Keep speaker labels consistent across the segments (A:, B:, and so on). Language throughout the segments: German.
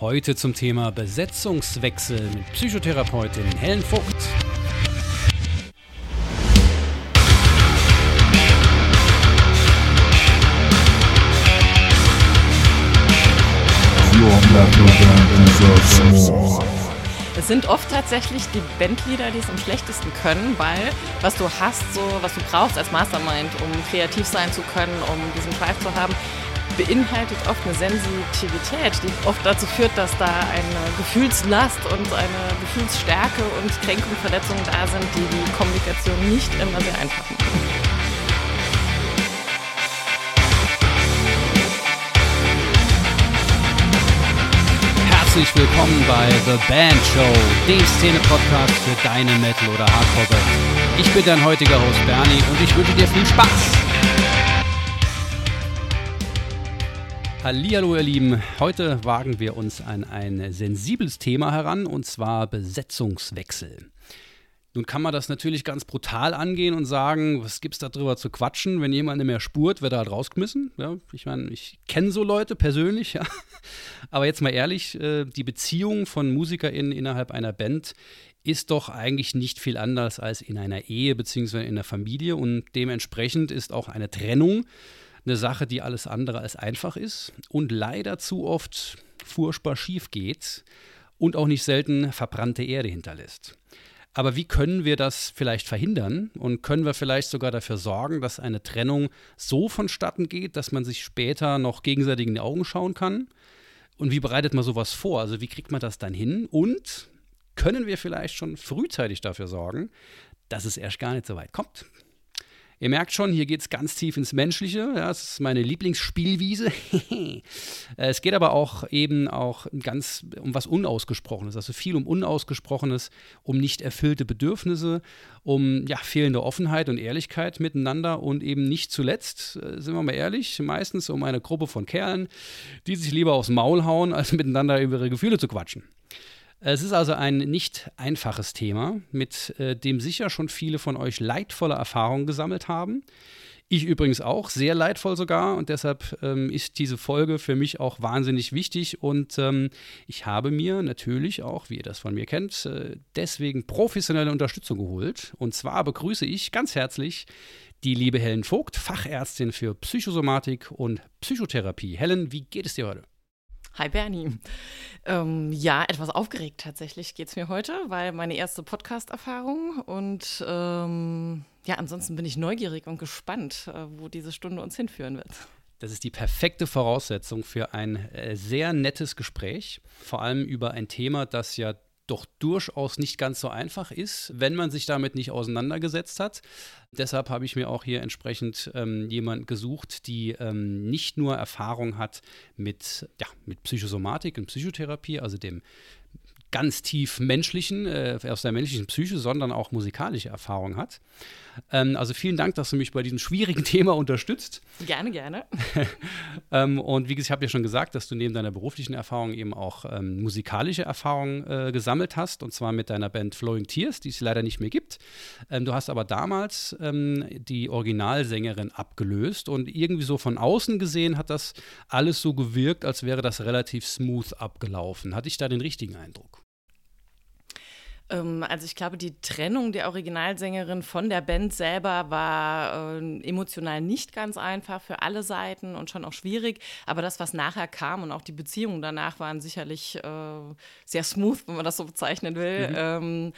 A: Heute zum Thema Besetzungswechsel mit Psychotherapeutin Helen Vogt.
B: Es sind oft tatsächlich die Bandleader, die es am schlechtesten können, weil was du hast, so was du brauchst als Mastermind, um kreativ sein zu können, um diesen Drive zu haben, beinhaltet oft eine Sensitivität, die oft dazu führt, dass da eine Gefühlslast und eine Gefühlsstärke und Kränkung, Verletzungen da sind, die die Kommunikation nicht immer sehr einfach machen.
A: Herzlich willkommen bei The Band Show, dem Szene-Podcast für deine Metal- oder Hardcore-Band. Ich bin dein heutiger Host Bernie und ich wünsche dir viel Spaß. Hallihallo ihr Lieben, heute wagen wir uns an ein sensibles Thema heran und zwar Besetzungswechsel. Nun kann man das natürlich ganz brutal angehen und sagen, was gibt's da drüber zu quatschen? Wenn jemand nicht mehr spurt, wird er halt rausgeschmissen. Ja, ich meine, ich kenne so Leute persönlich, ja. Aber jetzt mal ehrlich, äh, die Beziehung von MusikerInnen innerhalb einer Band ist doch eigentlich nicht viel anders als in einer Ehe bzw. in einer Familie und dementsprechend ist auch eine Trennung eine Sache, die alles andere als einfach ist und leider zu oft furchtbar schief geht und auch nicht selten verbrannte Erde hinterlässt. Aber wie können wir das vielleicht verhindern und können wir vielleicht sogar dafür sorgen, dass eine Trennung so vonstatten geht, dass man sich später noch gegenseitig in die Augen schauen kann? Und wie bereitet man sowas vor? Also wie kriegt man das dann hin? Und können wir vielleicht schon frühzeitig dafür sorgen, dass es erst gar nicht so weit kommt? Ihr merkt schon, hier geht es ganz tief ins Menschliche. Ja, das ist meine Lieblingsspielwiese. es geht aber auch eben auch ganz um was Unausgesprochenes, also viel um Unausgesprochenes, um nicht erfüllte Bedürfnisse, um ja, fehlende Offenheit und Ehrlichkeit miteinander und eben nicht zuletzt, äh, sind wir mal ehrlich, meistens um eine Gruppe von Kerlen, die sich lieber aufs Maul hauen, als miteinander über ihre Gefühle zu quatschen. Es ist also ein nicht einfaches Thema, mit äh, dem sicher schon viele von euch leidvolle Erfahrungen gesammelt haben. Ich übrigens auch, sehr leidvoll sogar. Und deshalb ähm, ist diese Folge für mich auch wahnsinnig wichtig. Und ähm, ich habe mir natürlich auch, wie ihr das von mir kennt, äh, deswegen professionelle Unterstützung geholt. Und zwar begrüße ich ganz herzlich die liebe Helen Vogt, Fachärztin für Psychosomatik und Psychotherapie. Helen, wie geht es dir heute?
B: Hi Bernie. Ähm, ja, etwas aufgeregt tatsächlich geht es mir heute, weil meine erste Podcast-Erfahrung und ähm, ja, ansonsten bin ich neugierig und gespannt, äh, wo diese Stunde uns hinführen wird.
A: Das ist die perfekte Voraussetzung für ein äh, sehr nettes Gespräch, vor allem über ein Thema, das ja doch durchaus nicht ganz so einfach ist, wenn man sich damit nicht auseinandergesetzt hat. Deshalb habe ich mir auch hier entsprechend ähm, jemanden gesucht, die ähm, nicht nur Erfahrung hat mit, ja, mit Psychosomatik und Psychotherapie, also dem ganz tief menschlichen, äh, aus der menschlichen Psyche, sondern auch musikalische Erfahrung hat. Ähm, also vielen Dank, dass du mich bei diesem schwierigen Thema unterstützt.
B: Gerne, gerne.
A: ähm, und wie gesagt, ich habe ja schon gesagt, dass du neben deiner beruflichen Erfahrung eben auch ähm, musikalische Erfahrung äh, gesammelt hast, und zwar mit deiner Band Flowing Tears, die es leider nicht mehr gibt. Ähm, du hast aber damals ähm, die Originalsängerin abgelöst und irgendwie so von außen gesehen hat das alles so gewirkt, als wäre das relativ smooth abgelaufen. Hatte ich da den richtigen Eindruck?
B: Ähm, also ich glaube, die Trennung der Originalsängerin von der Band selber war äh, emotional nicht ganz einfach für alle Seiten und schon auch schwierig. Aber das, was nachher kam und auch die Beziehungen danach waren sicherlich äh, sehr smooth, wenn man das so bezeichnen will. Mhm. Ähm,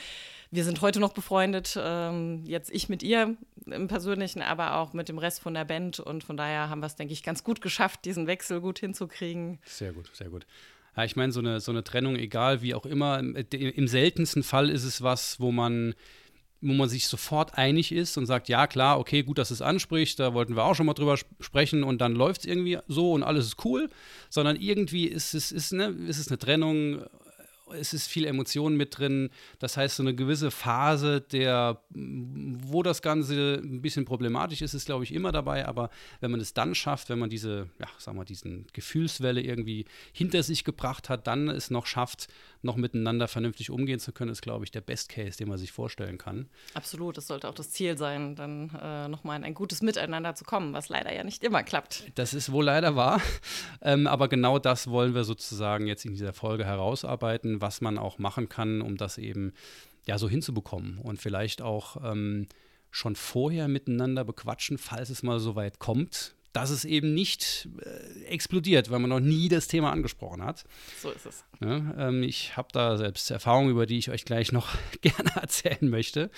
B: wir sind heute noch befreundet, ähm, jetzt ich mit ihr im Persönlichen, aber auch mit dem Rest von der Band. Und von daher haben wir es, denke ich, ganz gut geschafft, diesen Wechsel gut hinzukriegen.
A: Sehr gut, sehr gut. Ja, ich meine, so eine, so eine Trennung, egal wie auch immer, im, seltensten Fall ist es was, wo man wo man sich sofort einig ist und sagt, ja klar, okay, gut, dass es anspricht, da wollten wir auch schon mal drüber sprechen und dann läuft es irgendwie so und alles ist cool, sondern irgendwie ist es, ist, ne, ist es eine Trennung es ist viel Emotion mit drin. Das heißt, so eine gewisse Phase, der, wo das Ganze ein bisschen problematisch ist, ist, glaube ich, immer dabei. Aber wenn man es dann schafft, wenn man diese, ja, sag mal, diesen Gefühlswelle irgendwie hinter sich gebracht hat, dann es noch schafft, noch miteinander vernünftig umgehen zu können, ist, glaube ich, der Best Case, den man sich vorstellen kann.
B: Absolut, das sollte auch das Ziel sein, dann äh, nochmal in ein gutes Miteinander zu kommen, was leider ja nicht immer klappt.
A: Das ist wohl leider wahr. Ähm, aber genau das wollen wir sozusagen jetzt in dieser Folge herausarbeiten, was man auch machen kann, um das eben ja so hinzubekommen. Und vielleicht auch ähm, schon vorher miteinander bequatschen, falls es mal so weit kommt, dass es eben nicht äh, explodiert, weil man noch nie das Thema angesprochen hat.
B: So ist es.
A: Ja, ähm, ich habe da selbst Erfahrungen, über die ich euch gleich noch gerne erzählen möchte.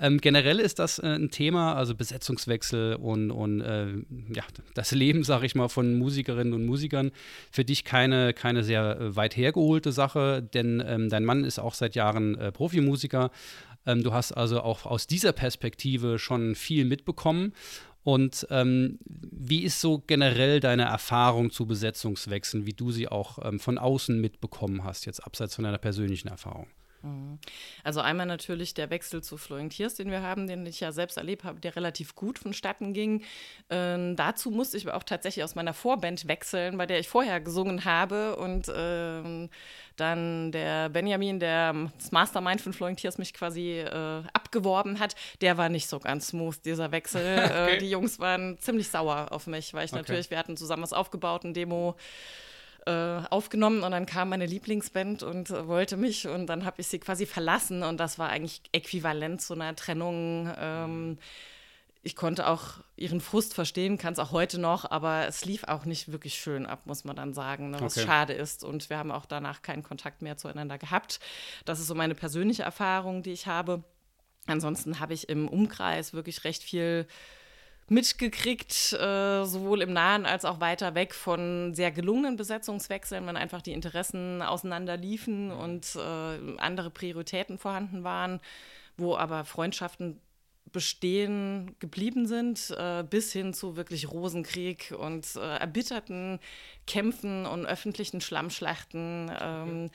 A: Ähm, generell ist das äh, ein Thema, also Besetzungswechsel und, und äh, ja, das Leben, sage ich mal, von Musikerinnen und Musikern für dich keine, keine sehr äh, weit hergeholte Sache, denn ähm, dein Mann ist auch seit Jahren äh, Profimusiker. Ähm, du hast also auch aus dieser Perspektive schon viel mitbekommen. Und ähm, wie ist so generell deine Erfahrung zu Besetzungswechseln, wie du sie auch ähm, von außen mitbekommen hast, jetzt abseits von deiner persönlichen Erfahrung?
B: Mhm. Also einmal natürlich der Wechsel zu Florian Tiers, den wir haben, den ich ja selbst erlebt habe, der relativ gut vonstatten ging. Ähm, dazu musste ich aber auch tatsächlich aus meiner Vorband wechseln, bei der ich vorher gesungen habe. Und ähm, dann der Benjamin, der das Mastermind von Florian Tiers mich quasi äh, abgeworben hat, der war nicht so ganz smooth, dieser Wechsel. Äh, okay. äh, die Jungs waren ziemlich sauer auf mich, weil ich okay. natürlich, wir hatten zusammen was aufgebaut, ein Demo aufgenommen und dann kam meine Lieblingsband und äh, wollte mich und dann habe ich sie quasi verlassen und das war eigentlich äquivalent zu einer Trennung. Ähm, ich konnte auch ihren Frust verstehen, kann es auch heute noch, aber es lief auch nicht wirklich schön ab, muss man dann sagen, ne, was okay. schade ist. Und wir haben auch danach keinen Kontakt mehr zueinander gehabt. Das ist so meine persönliche Erfahrung, die ich habe. Ansonsten habe ich im Umkreis wirklich recht viel mitgekriegt, äh, sowohl im Nahen als auch weiter weg von sehr gelungenen Besetzungswechseln, wenn einfach die Interessen auseinanderliefen und äh, andere Prioritäten vorhanden waren, wo aber Freundschaften bestehen geblieben sind, äh, bis hin zu wirklich Rosenkrieg und erbitterten Kämpfen und öffentlichen Schlammschlachten. Ähm, okay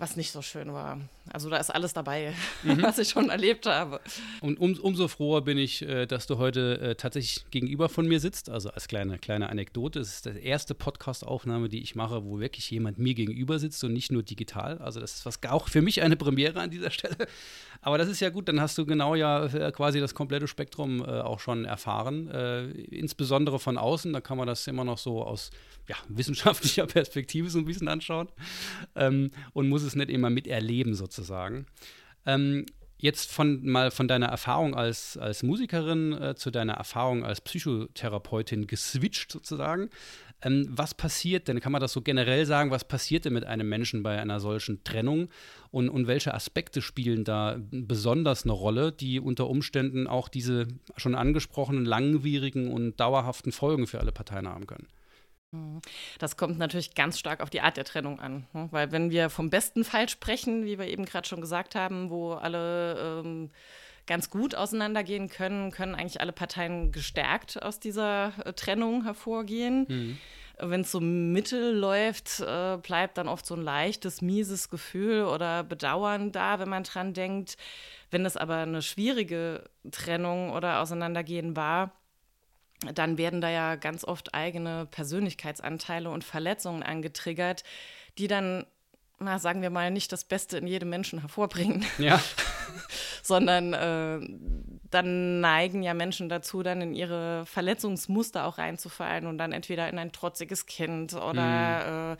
B: was nicht so schön war. Also da ist alles dabei, mhm. was ich schon erlebt habe.
A: Und um, umso froher bin ich, äh, dass du heute äh, tatsächlich gegenüber von mir sitzt. Also als kleine, kleine Anekdote. Es ist die erste Podcast-Aufnahme, die ich mache, wo wirklich jemand mir gegenüber sitzt und nicht nur digital. Also das ist was, auch für mich eine Premiere an dieser Stelle. Aber das ist ja gut, dann hast du genau ja äh, quasi das komplette Spektrum auch schon erfahren. Insbesondere von außen, da kann man das immer noch so aus ja, wissenschaftlicher Perspektive so ein bisschen anschauen ähm, und muss es nicht immer miterleben sozusagen. Ähm, jetzt von mal von deiner Erfahrung als, als Musikerin äh, zu deiner Erfahrung als Psychotherapeutin geswitcht sozusagen. Ähm, was passiert denn, kann man das so generell sagen, was passiert denn mit einem Menschen bei einer solchen Trennung und, und welche Aspekte spielen da besonders eine Rolle, die unter Umständen auch diese schon angesprochenen langwierigen und dauerhaften Folgen für alle Parteien haben können?
B: Mhm. Das kommt natürlich ganz stark auf die Art der Trennung an. Ne? Weil wenn wir vom besten Fall sprechen, wie wir eben gerade schon gesagt haben, wo alle ähm, ganz gut auseinandergehen können, können eigentlich alle Parteien gestärkt aus dieser äh, Trennung hervorgehen. Mhm. Wenn es so mittel läuft, äh, bleibt dann oft so ein leichtes, mieses Gefühl oder Bedauern da, wenn man dran denkt. Wenn es aber eine schwierige Trennung oder Auseinandergehen war, dann werden da ja ganz oft eigene Persönlichkeitsanteile und Verletzungen angetriggert, die dann, na, sagen wir mal, nicht das Beste in jedem Menschen hervorbringen.
A: Ja.
B: Sondern äh, dann neigen ja Menschen dazu, dann in ihre Verletzungsmuster auch reinzufallen und dann entweder in ein trotziges Kind oder mhm. äh,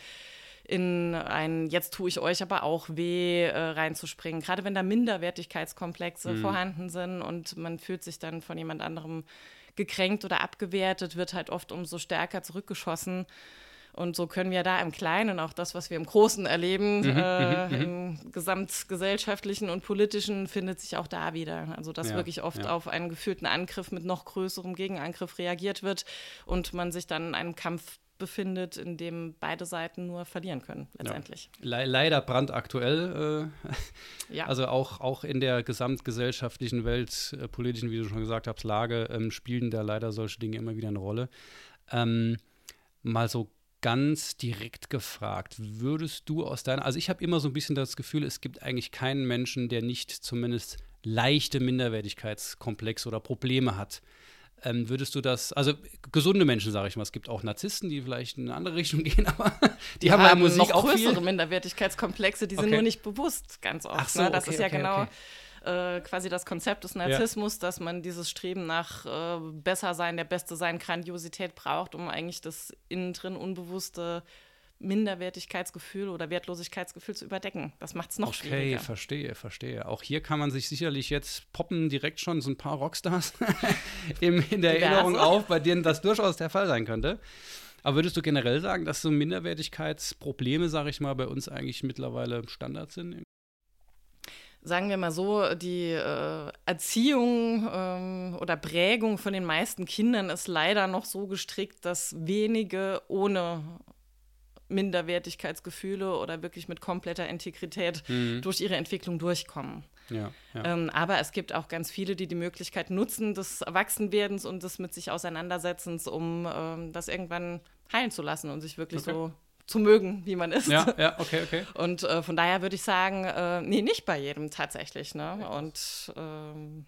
B: in ein Jetzt tue ich euch aber auch weh äh, reinzuspringen. Gerade wenn da Minderwertigkeitskomplexe mhm. vorhanden sind und man fühlt sich dann von jemand anderem gekränkt oder abgewertet, wird halt oft umso stärker zurückgeschossen. Und so können wir da im Kleinen auch das, was wir im Großen erleben, mhm, äh, mhm, mhm. im gesamtgesellschaftlichen und politischen, findet sich auch da wieder. Also dass ja, wirklich oft ja. auf einen geführten Angriff mit noch größerem Gegenangriff reagiert wird und man sich dann in einem Kampf befindet, in dem beide Seiten nur verlieren können, letztendlich.
A: Ja. Le leider brandaktuell. Äh, ja. Also auch, auch in der gesamtgesellschaftlichen Welt, äh, politischen, wie du schon gesagt hast, Lage, ähm, spielen da leider solche Dinge immer wieder eine Rolle. Ähm, mal so ganz direkt gefragt, würdest du aus deiner, also ich habe immer so ein bisschen das Gefühl, es gibt eigentlich keinen Menschen, der nicht zumindest leichte Minderwertigkeitskomplexe oder Probleme hat. Ähm, würdest du das, also gesunde Menschen, sage ich mal, es gibt auch Narzissten, die vielleicht in eine andere Richtung gehen, aber die, die haben ja Musik
B: noch
A: auch
B: größere
A: viel.
B: Minderwertigkeitskomplexe, die okay. sind nur nicht bewusst, ganz oft.
A: Ach so,
B: ne? Das
A: okay,
B: ist ja
A: okay,
B: genau äh, quasi das Konzept des Narzissmus, ja. dass man dieses Streben nach äh, besser sein, der Beste sein, Grandiosität braucht, um eigentlich das innen drin unbewusste Minderwertigkeitsgefühl oder Wertlosigkeitsgefühl zu überdecken. Das macht es noch
A: okay,
B: schwieriger.
A: Okay, verstehe, verstehe. Auch hier kann man sich sicherlich jetzt poppen direkt schon so ein paar Rockstars in, in der Erinnerung auf, bei denen das durchaus der Fall sein könnte. Aber würdest du generell sagen, dass so Minderwertigkeitsprobleme, sage ich mal, bei uns eigentlich mittlerweile Standard sind?
B: sagen wir mal so, die äh, Erziehung ähm, oder Prägung von den meisten Kindern ist leider noch so gestrickt, dass wenige ohne Minderwertigkeitsgefühle oder wirklich mit kompletter Integrität mhm. durch ihre Entwicklung durchkommen.
A: Ja, ja.
B: Ähm, aber es gibt auch ganz viele, die die Möglichkeit nutzen des Erwachsenwerdens und des mit sich Auseinandersetzens, um ähm, das irgendwann heilen zu lassen und sich wirklich okay. so zu mögen, wie man ist.
A: Ja, ja, okay, okay.
B: Und äh, von daher würde ich sagen, äh, nee, nicht bei jedem tatsächlich. Ne? Und ähm,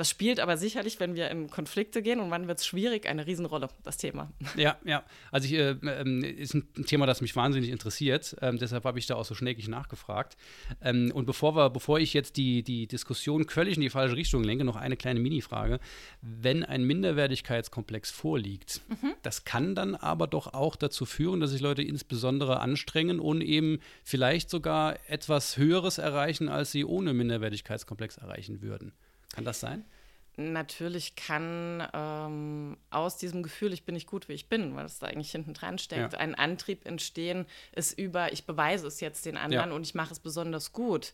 B: das spielt aber sicherlich, wenn wir in Konflikte gehen und wann wird es schwierig, eine Riesenrolle, das Thema.
A: Ja, ja. Also ich, äh, äh, ist ein Thema, das mich wahnsinnig interessiert. Ähm, deshalb habe ich da auch so schnäckig nachgefragt. Ähm, und bevor wir, bevor ich jetzt die, die Diskussion völlig in die falsche Richtung lenke, noch eine kleine Mini-Frage. Wenn ein Minderwertigkeitskomplex vorliegt, mhm. das kann dann aber doch auch dazu führen, dass sich Leute insbesondere anstrengen und eben vielleicht sogar etwas Höheres erreichen, als sie ohne Minderwertigkeitskomplex erreichen würden. Kann das sein?
B: Natürlich kann ähm, aus diesem Gefühl, ich bin nicht gut, wie ich bin, weil es da eigentlich hinten dran steckt, ja. ein Antrieb entstehen, es über, ich beweise es jetzt den anderen ja. und ich mache es besonders gut.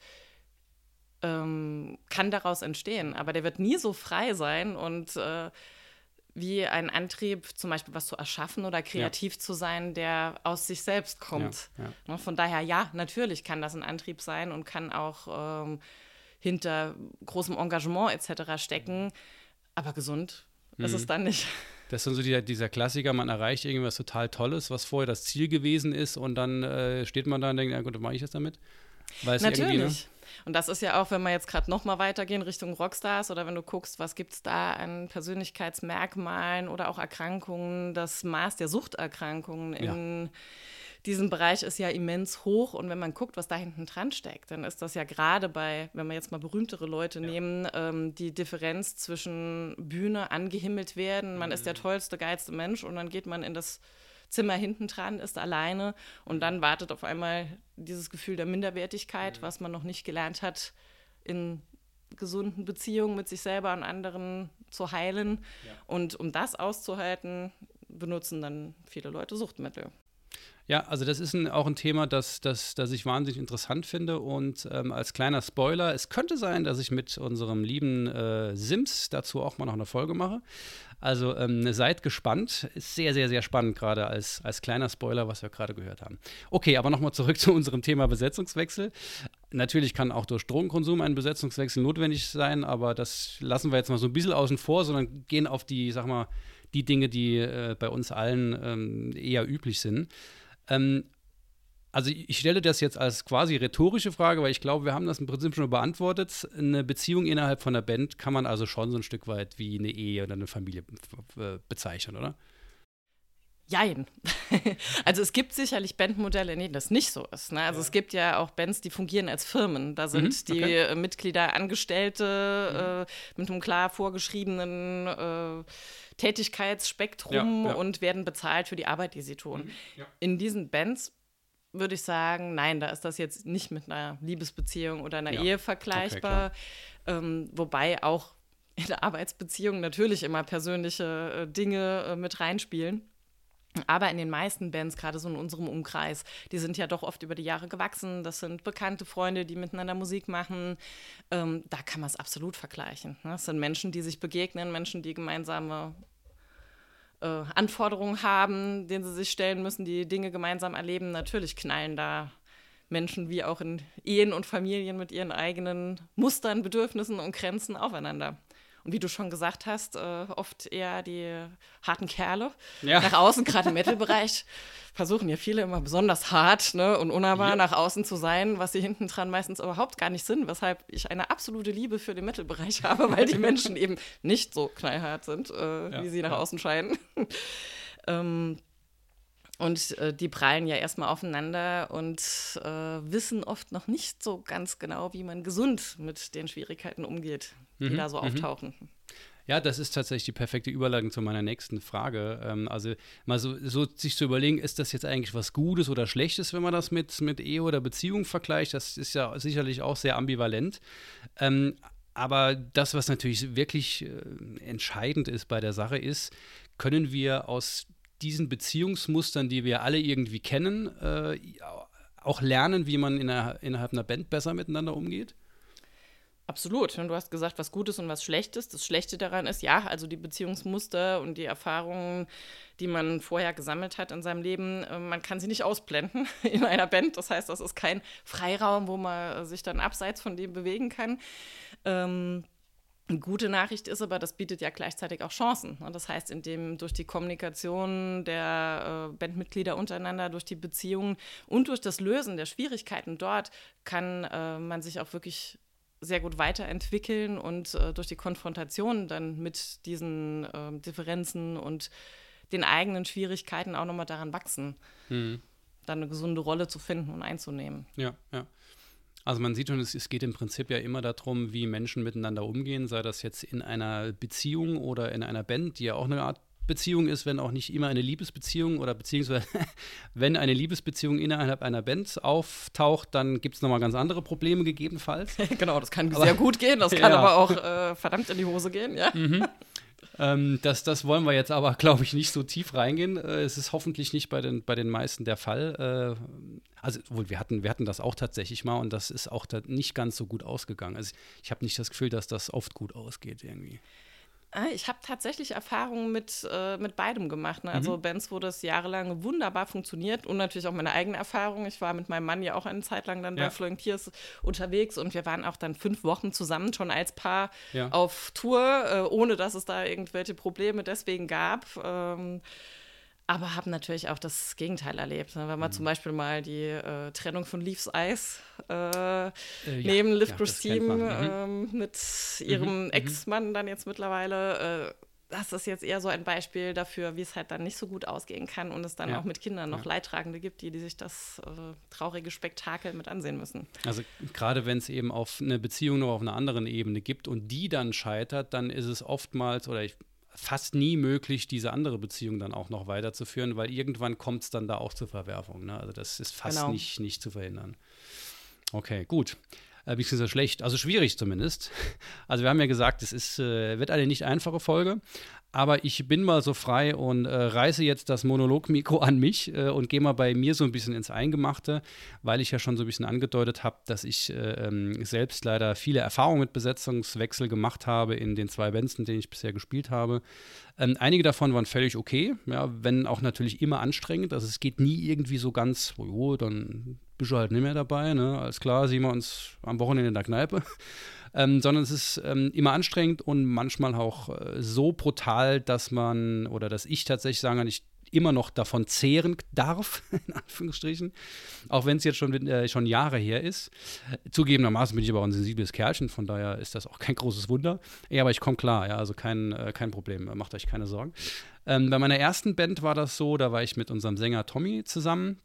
B: Ähm, kann daraus entstehen, aber der wird nie so frei sein und äh, wie ein Antrieb, zum Beispiel was zu erschaffen oder kreativ ja. zu sein, der aus sich selbst kommt. Ne, von daher, ja, natürlich kann das ein Antrieb sein und kann auch ähm, hinter großem Engagement etc. stecken. Aber gesund mhm. ist es mhm. dann nicht.
A: Das ist dann so dieser, dieser Klassiker, man erreicht irgendwas total Tolles, was vorher das Ziel gewesen ist und dann äh, steht man da und denkt, ja gut, dann mache ich das damit.
B: Weil Natürlich. Ne? Und das ist ja auch, wenn wir jetzt gerade noch mal weitergehen Richtung Rockstars oder wenn du guckst, was gibt es da an Persönlichkeitsmerkmalen oder auch Erkrankungen, das Maß der Suchterkrankungen in ja diesen Bereich ist ja immens hoch und wenn man guckt, was da hinten dran steckt, dann ist das ja gerade bei, wenn wir jetzt mal berühmtere Leute ja. nehmen, ähm, die Differenz zwischen Bühne angehimmelt werden, man mhm. ist der mhm. tollste, geilste Mensch und dann geht man in das Zimmer hinten dran, ist alleine und dann wartet auf einmal dieses Gefühl der Minderwertigkeit, mhm. was man noch nicht gelernt hat, in gesunden Beziehungen mit sich selber und anderen zu heilen. Ja. Und um das auszuhalten, benutzen dann viele Leute Suchtmittel.
A: Ja, also das ist ein, auch ein Thema, das, das, das ich wahnsinnig interessant finde. Und ähm, als kleiner Spoiler, es könnte sein, dass ich mit unserem lieben äh, Sims dazu auch mal noch eine Folge mache. Also ähm, seid gespannt. Ist sehr, sehr, sehr spannend, gerade als, als kleiner Spoiler, was wir gerade gehört haben. Okay, aber nochmal zurück zu unserem Thema Besetzungswechsel. Natürlich kann auch durch Drogenkonsum ein Besetzungswechsel notwendig sein, aber das lassen wir jetzt mal so ein bisschen außen vor, sondern gehen auf die, sag mal, die Dinge, die äh, bei uns allen ähm, eher üblich sind. Ähm, also ich stelle das jetzt als quasi rhetorische Frage, weil ich glaube, wir haben das im Prinzip schon beantwortet. Eine Beziehung innerhalb von einer Band kann man also schon so ein Stück weit wie eine Ehe oder eine Familie äh, bezeichnen, oder?
B: Jein. also es gibt sicherlich Bandmodelle, in denen das nicht so ist. Ne? Also ja. es gibt ja auch Bands, die fungieren als Firmen. Da sind mhm, okay. die äh, Mitglieder Angestellte mhm. äh, mit einem klar vorgeschriebenen äh, Tätigkeitsspektrum ja, ja. und werden bezahlt für die Arbeit, die sie tun. Mhm, ja. In diesen Bands würde ich sagen, nein, da ist das jetzt nicht mit einer Liebesbeziehung oder einer Ehe vergleichbar. Okay, ähm, wobei auch in der Arbeitsbeziehung natürlich immer persönliche äh, Dinge äh, mit reinspielen. Aber in den meisten Bands, gerade so in unserem Umkreis, die sind ja doch oft über die Jahre gewachsen. Das sind bekannte Freunde, die miteinander Musik machen. Ähm, da kann man es absolut vergleichen. Ne? Das sind Menschen, die sich begegnen, Menschen, die gemeinsame äh, Anforderungen haben, denen sie sich stellen müssen, die Dinge gemeinsam erleben. Natürlich knallen da Menschen wie auch in Ehen und Familien mit ihren eigenen Mustern, Bedürfnissen und Grenzen aufeinander. Und wie du schon gesagt hast, äh, oft eher die harten Kerle. Ja. Nach außen, gerade im Metal-Bereich, versuchen ja viele immer besonders hart ne, und unnahbar ja. nach außen zu sein, was sie hinten dran meistens überhaupt gar nicht sind, weshalb ich eine absolute Liebe für den Metal-Bereich habe, weil die Menschen eben nicht so knallhart sind, äh, ja. wie sie nach außen scheinen. ähm, und äh, die prallen ja erstmal aufeinander und äh, wissen oft noch nicht so ganz genau, wie man gesund mit den Schwierigkeiten umgeht, die mhm, da so mhm. auftauchen.
A: Ja, das ist tatsächlich die perfekte Überleitung zu meiner nächsten Frage. Ähm, also mal so, so, sich zu überlegen, ist das jetzt eigentlich was Gutes oder Schlechtes, wenn man das mit, mit Ehe oder Beziehung vergleicht? Das ist ja sicherlich auch sehr ambivalent. Ähm, aber das, was natürlich wirklich äh, entscheidend ist bei der Sache, ist, können wir aus diesen Beziehungsmustern, die wir alle irgendwie kennen, äh, auch lernen, wie man in einer, innerhalb einer Band besser miteinander umgeht?
B: Absolut. Und du hast gesagt, was Gutes und was Schlechtes. Das Schlechte daran ist, ja, also die Beziehungsmuster und die Erfahrungen, die man vorher gesammelt hat in seinem Leben, äh, man kann sie nicht ausblenden in einer Band. Das heißt, das ist kein Freiraum, wo man sich dann abseits von dem bewegen kann. Ähm, eine gute Nachricht ist aber, das bietet ja gleichzeitig auch Chancen. Und das heißt, indem durch die Kommunikation der äh, Bandmitglieder untereinander, durch die Beziehungen und durch das Lösen der Schwierigkeiten dort kann äh, man sich auch wirklich sehr gut weiterentwickeln und äh, durch die Konfrontation dann mit diesen äh, Differenzen und den eigenen Schwierigkeiten auch nochmal daran wachsen, mhm. dann eine gesunde Rolle zu finden und einzunehmen.
A: Ja, ja. Also man sieht schon, es, es, geht im Prinzip ja immer darum, wie Menschen miteinander umgehen, sei das jetzt in einer Beziehung oder in einer Band, die ja auch eine Art Beziehung ist, wenn auch nicht immer eine Liebesbeziehung oder beziehungsweise wenn eine Liebesbeziehung innerhalb einer Band auftaucht, dann gibt es nochmal ganz andere Probleme gegebenenfalls.
B: genau, das kann aber, sehr gut gehen, das kann ja. aber auch äh, verdammt in die Hose gehen, ja. Mhm.
A: Ähm, das, das wollen wir jetzt aber, glaube ich, nicht so tief reingehen. Äh, es ist hoffentlich nicht bei den, bei den meisten der Fall. Äh, also, wohl, wir hatten, wir hatten das auch tatsächlich mal und das ist auch nicht ganz so gut ausgegangen. Also, ich, ich habe nicht das Gefühl, dass das oft gut ausgeht irgendwie.
B: Ah, ich habe tatsächlich Erfahrungen mit, äh, mit beidem gemacht. Ne? Also mhm. Bands, wo das jahrelang wunderbar funktioniert und natürlich auch meine eigene Erfahrung. Ich war mit meinem Mann ja auch eine Zeit lang dann ja. bei Flowing Tears unterwegs und wir waren auch dann fünf Wochen zusammen schon als Paar ja. auf Tour, äh, ohne dass es da irgendwelche Probleme deswegen gab. Ähm, aber haben natürlich auch das Gegenteil erlebt. Ne? Wenn man mhm. zum Beispiel mal die äh, Trennung von Leaves Ice äh, äh, neben Liv ja, Christine mhm. äh, mit ihrem mhm. Ex-Mann dann jetzt mittlerweile, äh, das ist jetzt eher so ein Beispiel dafür, wie es halt dann nicht so gut ausgehen kann und es dann ja. auch mit Kindern noch ja. Leidtragende gibt, die, die sich das äh, traurige Spektakel mit ansehen müssen.
A: Also gerade wenn es eben auf eine Beziehung noch auf einer anderen Ebene gibt und die dann scheitert, dann ist es oftmals, oder ich fast nie möglich, diese andere Beziehung dann auch noch weiterzuführen, weil irgendwann kommt es dann da auch zur Verwerfung. Ne? Also das ist fast genau. nicht, nicht zu verhindern. Okay, gut. Äh, so schlecht, also schwierig zumindest. Also wir haben ja gesagt, es ist, äh, wird eine nicht einfache Folge, aber ich bin mal so frei und äh, reiße jetzt das Monologmikro an mich äh, und gehe mal bei mir so ein bisschen ins Eingemachte, weil ich ja schon so ein bisschen angedeutet habe, dass ich äh, ähm, selbst leider viele Erfahrungen mit Besetzungswechsel gemacht habe in den zwei Bands, in denen ich bisher gespielt habe. Ähm, einige davon waren völlig okay, ja, wenn auch natürlich immer anstrengend. Also es geht nie irgendwie so ganz, oh, dann bist du halt nicht mehr dabei. Ne? Alles klar, sehen wir uns am Wochenende in der Kneipe. Ähm, sondern es ist ähm, immer anstrengend und manchmal auch äh, so brutal, dass man oder dass ich tatsächlich sagen kann, ich immer noch davon zehren darf, in Anführungsstrichen, auch wenn es jetzt schon, äh, schon Jahre her ist. Zugegebenermaßen bin ich aber auch ein sensibles Kerlchen, von daher ist das auch kein großes Wunder. Ja, aber ich komme klar, ja, also kein, äh, kein Problem, macht euch keine Sorgen. Ähm, bei meiner ersten Band war das so, da war ich mit unserem Sänger Tommy zusammen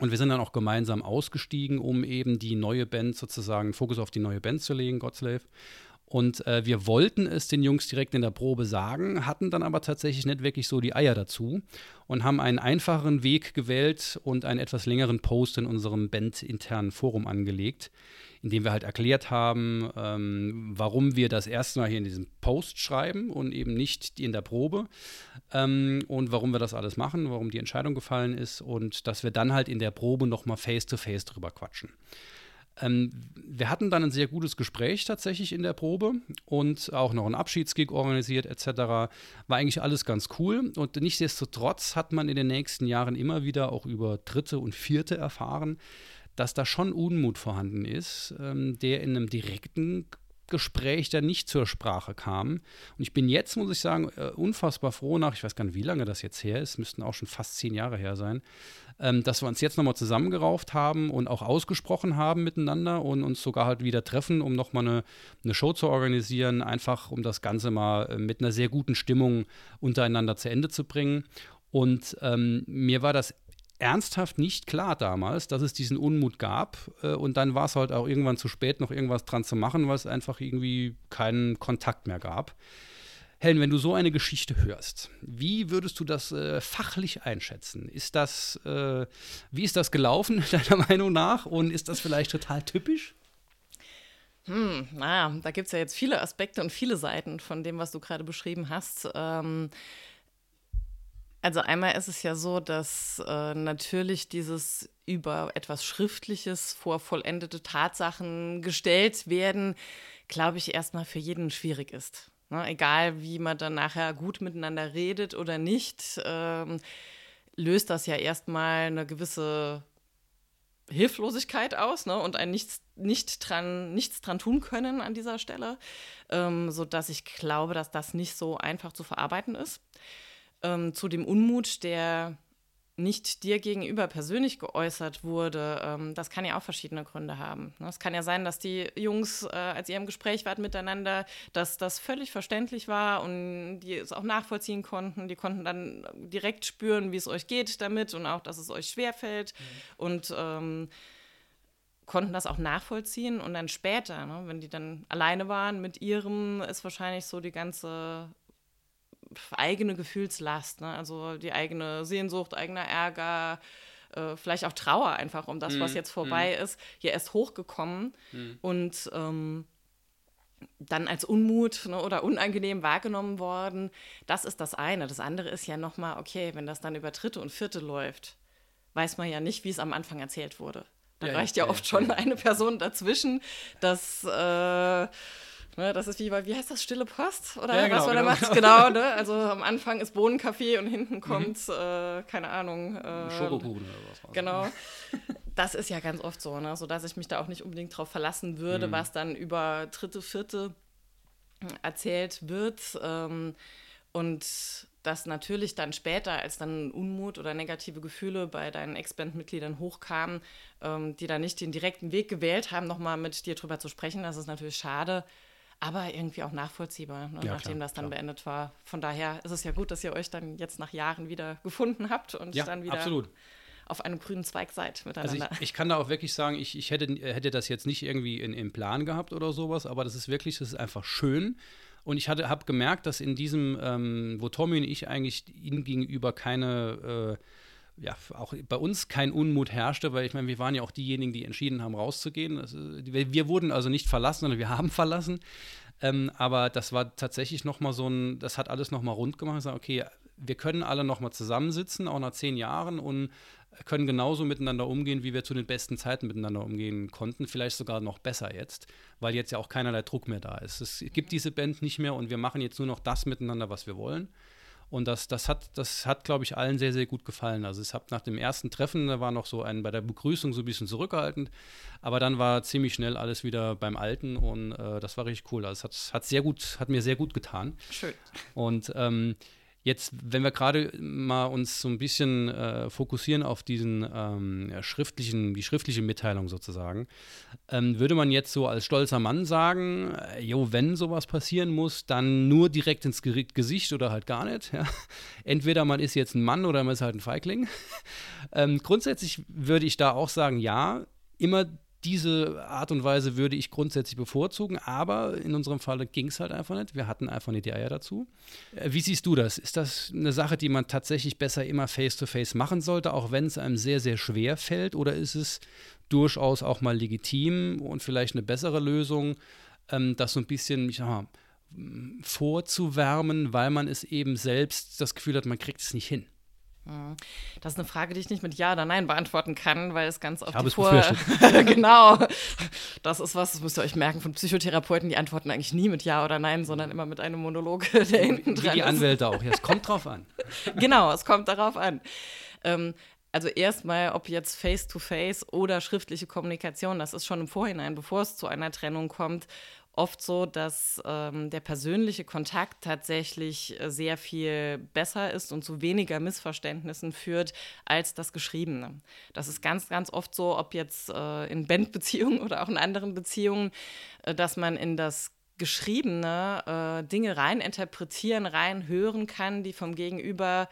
A: und wir sind dann auch gemeinsam ausgestiegen, um eben die neue Band sozusagen, Fokus auf die neue Band zu legen, Godslave. Und äh, wir wollten es den Jungs direkt in der Probe sagen, hatten dann aber tatsächlich nicht wirklich so die Eier dazu und haben einen einfacheren Weg gewählt und einen etwas längeren Post in unserem bandinternen Forum angelegt, in dem wir halt erklärt haben, ähm, warum wir das erste Mal hier in diesem Post schreiben und eben nicht in der Probe ähm, und warum wir das alles machen, warum die Entscheidung gefallen ist und dass wir dann halt in der Probe nochmal face-to-face drüber quatschen. Ähm, wir hatten dann ein sehr gutes Gespräch tatsächlich in der Probe und auch noch einen Abschiedsgig organisiert etc. War eigentlich alles ganz cool und nichtsdestotrotz hat man in den nächsten Jahren immer wieder auch über Dritte und Vierte erfahren, dass da schon Unmut vorhanden ist, ähm, der in einem direkten Gespräch dann nicht zur Sprache kam. Und ich bin jetzt, muss ich sagen, äh, unfassbar froh nach, ich weiß gar nicht, wie lange das jetzt her ist, müssten auch schon fast zehn Jahre her sein, ähm, dass wir uns jetzt nochmal zusammengerauft haben und auch ausgesprochen haben miteinander und uns sogar halt wieder treffen, um nochmal eine, eine Show zu organisieren, einfach um das Ganze mal äh, mit einer sehr guten Stimmung untereinander zu Ende zu bringen. Und ähm, mir war das ernsthaft nicht klar damals, dass es diesen Unmut gab. Äh, und dann war es halt auch irgendwann zu spät, noch irgendwas dran zu machen, weil es einfach irgendwie keinen Kontakt mehr gab. Helen, wenn du so eine Geschichte hörst, wie würdest du das äh, fachlich einschätzen? Ist das, äh, wie ist das gelaufen, deiner Meinung nach? Und ist das vielleicht total typisch?
B: Hm, naja, da gibt es ja jetzt viele Aspekte und viele Seiten von dem, was du gerade beschrieben hast. Ähm, also einmal ist es ja so, dass äh, natürlich dieses über etwas Schriftliches vor vollendete Tatsachen gestellt werden, glaube ich, erstmal für jeden schwierig ist. Ne? Egal, wie man dann nachher gut miteinander redet oder nicht, ähm, löst das ja erstmal eine gewisse Hilflosigkeit aus ne? und ein nichts, nicht dran, nichts dran tun können an dieser Stelle, ähm, sodass ich glaube, dass das nicht so einfach zu verarbeiten ist ähm, zu dem Unmut, der nicht dir gegenüber persönlich geäußert wurde, ähm, das kann ja auch verschiedene Gründe haben. Ne? Es kann ja sein, dass die Jungs, äh, als ihr im Gespräch wart miteinander, dass das völlig verständlich war und die es auch nachvollziehen konnten. Die konnten dann direkt spüren, wie es euch geht damit und auch, dass es euch schwerfällt. Mhm. Und ähm, konnten das auch nachvollziehen und dann später, ne, wenn die dann alleine waren mit ihrem, ist wahrscheinlich so die ganze eigene Gefühlslast, ne? also die eigene Sehnsucht, eigener Ärger, äh, vielleicht auch Trauer einfach um das, mm, was mhm, jetzt vorbei mm. ist, hier erst hochgekommen mm. und ähm, dann als Unmut ne, oder unangenehm wahrgenommen worden. Das ist das eine. Das andere ist ja nochmal, okay, wenn das dann über dritte und vierte läuft, weiß man ja nicht, wie es am Anfang erzählt wurde. Da ja, reicht ja, ja oft ja, schon eine Person dazwischen, dass äh, Ne, das ist wie bei, wie heißt das, Stille Post? Oder ja, genau, was man genau, da macht? Genau, genau ne? Also am Anfang ist Bohnenkaffee und hinten mhm. kommt, mhm. äh, keine Ahnung. Äh,
A: Schokokuchen oder was.
B: Genau. Das ist ja ganz oft so, ne? sodass ich mich da auch nicht unbedingt drauf verlassen würde, mhm. was dann über dritte, vierte erzählt wird. Ähm, und dass natürlich dann später, als dann Unmut oder negative Gefühle bei deinen Ex-Band-Mitgliedern hochkamen, ähm, die dann nicht den direkten Weg gewählt haben, nochmal mit dir drüber zu sprechen, das ist natürlich schade aber irgendwie auch nachvollziehbar, ne, ja, nachdem klar, das dann klar. beendet war. Von daher ist es ja gut, dass ihr euch dann jetzt nach Jahren wieder gefunden habt und ja, dann wieder absolut. auf einem grünen Zweig seid miteinander.
A: Also ich, ich kann da auch wirklich sagen, ich, ich hätte, hätte das jetzt nicht irgendwie in, im Plan gehabt oder sowas, aber das ist wirklich, das ist einfach schön. Und ich habe gemerkt, dass in diesem, ähm, wo Tommy und ich eigentlich ihnen gegenüber keine äh, ja, auch bei uns kein Unmut herrschte, weil ich meine, wir waren ja auch diejenigen, die entschieden haben, rauszugehen. Also, wir, wir, wurden also nicht verlassen, sondern wir haben verlassen. Ähm, aber das war tatsächlich nochmal so ein, das hat alles nochmal rund gemacht. Ich sage, okay, wir können alle nochmal zusammensitzen, auch nach zehn Jahren und können genauso miteinander umgehen, wie wir zu den besten Zeiten miteinander umgehen konnten. Vielleicht sogar noch besser jetzt, weil jetzt ja auch keinerlei Druck mehr da ist. Es gibt diese Band nicht mehr und wir machen jetzt nur noch das miteinander, was wir wollen. Und das, das hat, das hat, glaube ich, allen sehr, sehr gut gefallen. Also es hat nach dem ersten Treffen, da war noch so ein bei der Begrüßung so ein bisschen zurückhaltend, aber dann war ziemlich schnell alles wieder beim Alten und äh, das war richtig cool. Also es hat, hat sehr gut, hat mir sehr gut getan.
B: Schön.
A: Und ähm, Jetzt, wenn wir gerade mal uns so ein bisschen äh, fokussieren auf diesen ähm, schriftlichen, die schriftliche Mitteilung sozusagen, ähm, würde man jetzt so als stolzer Mann sagen, äh, jo, wenn sowas passieren muss, dann nur direkt ins Gesicht oder halt gar nicht. Ja? Entweder man ist jetzt ein Mann oder man ist halt ein Feigling. ähm, grundsätzlich würde ich da auch sagen, ja, immer diese Art und Weise würde ich grundsätzlich bevorzugen, aber in unserem Fall ging es halt einfach nicht. Wir hatten einfach nicht die Eier dazu. Äh, wie siehst du das? Ist das eine Sache, die man tatsächlich besser immer face-to-face -face machen sollte, auch wenn es einem sehr, sehr schwer fällt? Oder ist es durchaus auch mal legitim und vielleicht eine bessere Lösung, ähm, das so ein bisschen, ich sag mal, vorzuwärmen, weil man es eben selbst das Gefühl hat, man kriegt es nicht hin?
B: Hm. Das ist eine Frage, die ich nicht mit Ja oder Nein beantworten kann, weil es ganz oft
A: die
B: Vor genau. Das ist was, das müsst ihr euch merken von Psychotherapeuten, die antworten eigentlich nie mit Ja oder Nein, sondern immer mit einem Monolog, der hinten
A: dran Wie die Anwälte auch. Ja, es kommt drauf an.
B: genau, es kommt darauf an. Ähm, also erstmal, ob jetzt Face-to-Face -face oder schriftliche Kommunikation, das ist schon im Vorhinein, bevor es zu einer Trennung kommt, oft so, dass ähm, der persönliche Kontakt tatsächlich äh, sehr viel besser ist und zu weniger Missverständnissen führt als das Geschriebene. Das ist ganz, ganz oft so, ob jetzt äh, in Bandbeziehungen oder auch in anderen Beziehungen, äh, dass man in das Geschriebene äh, Dinge rein interpretieren, rein hören kann, die vom Gegenüber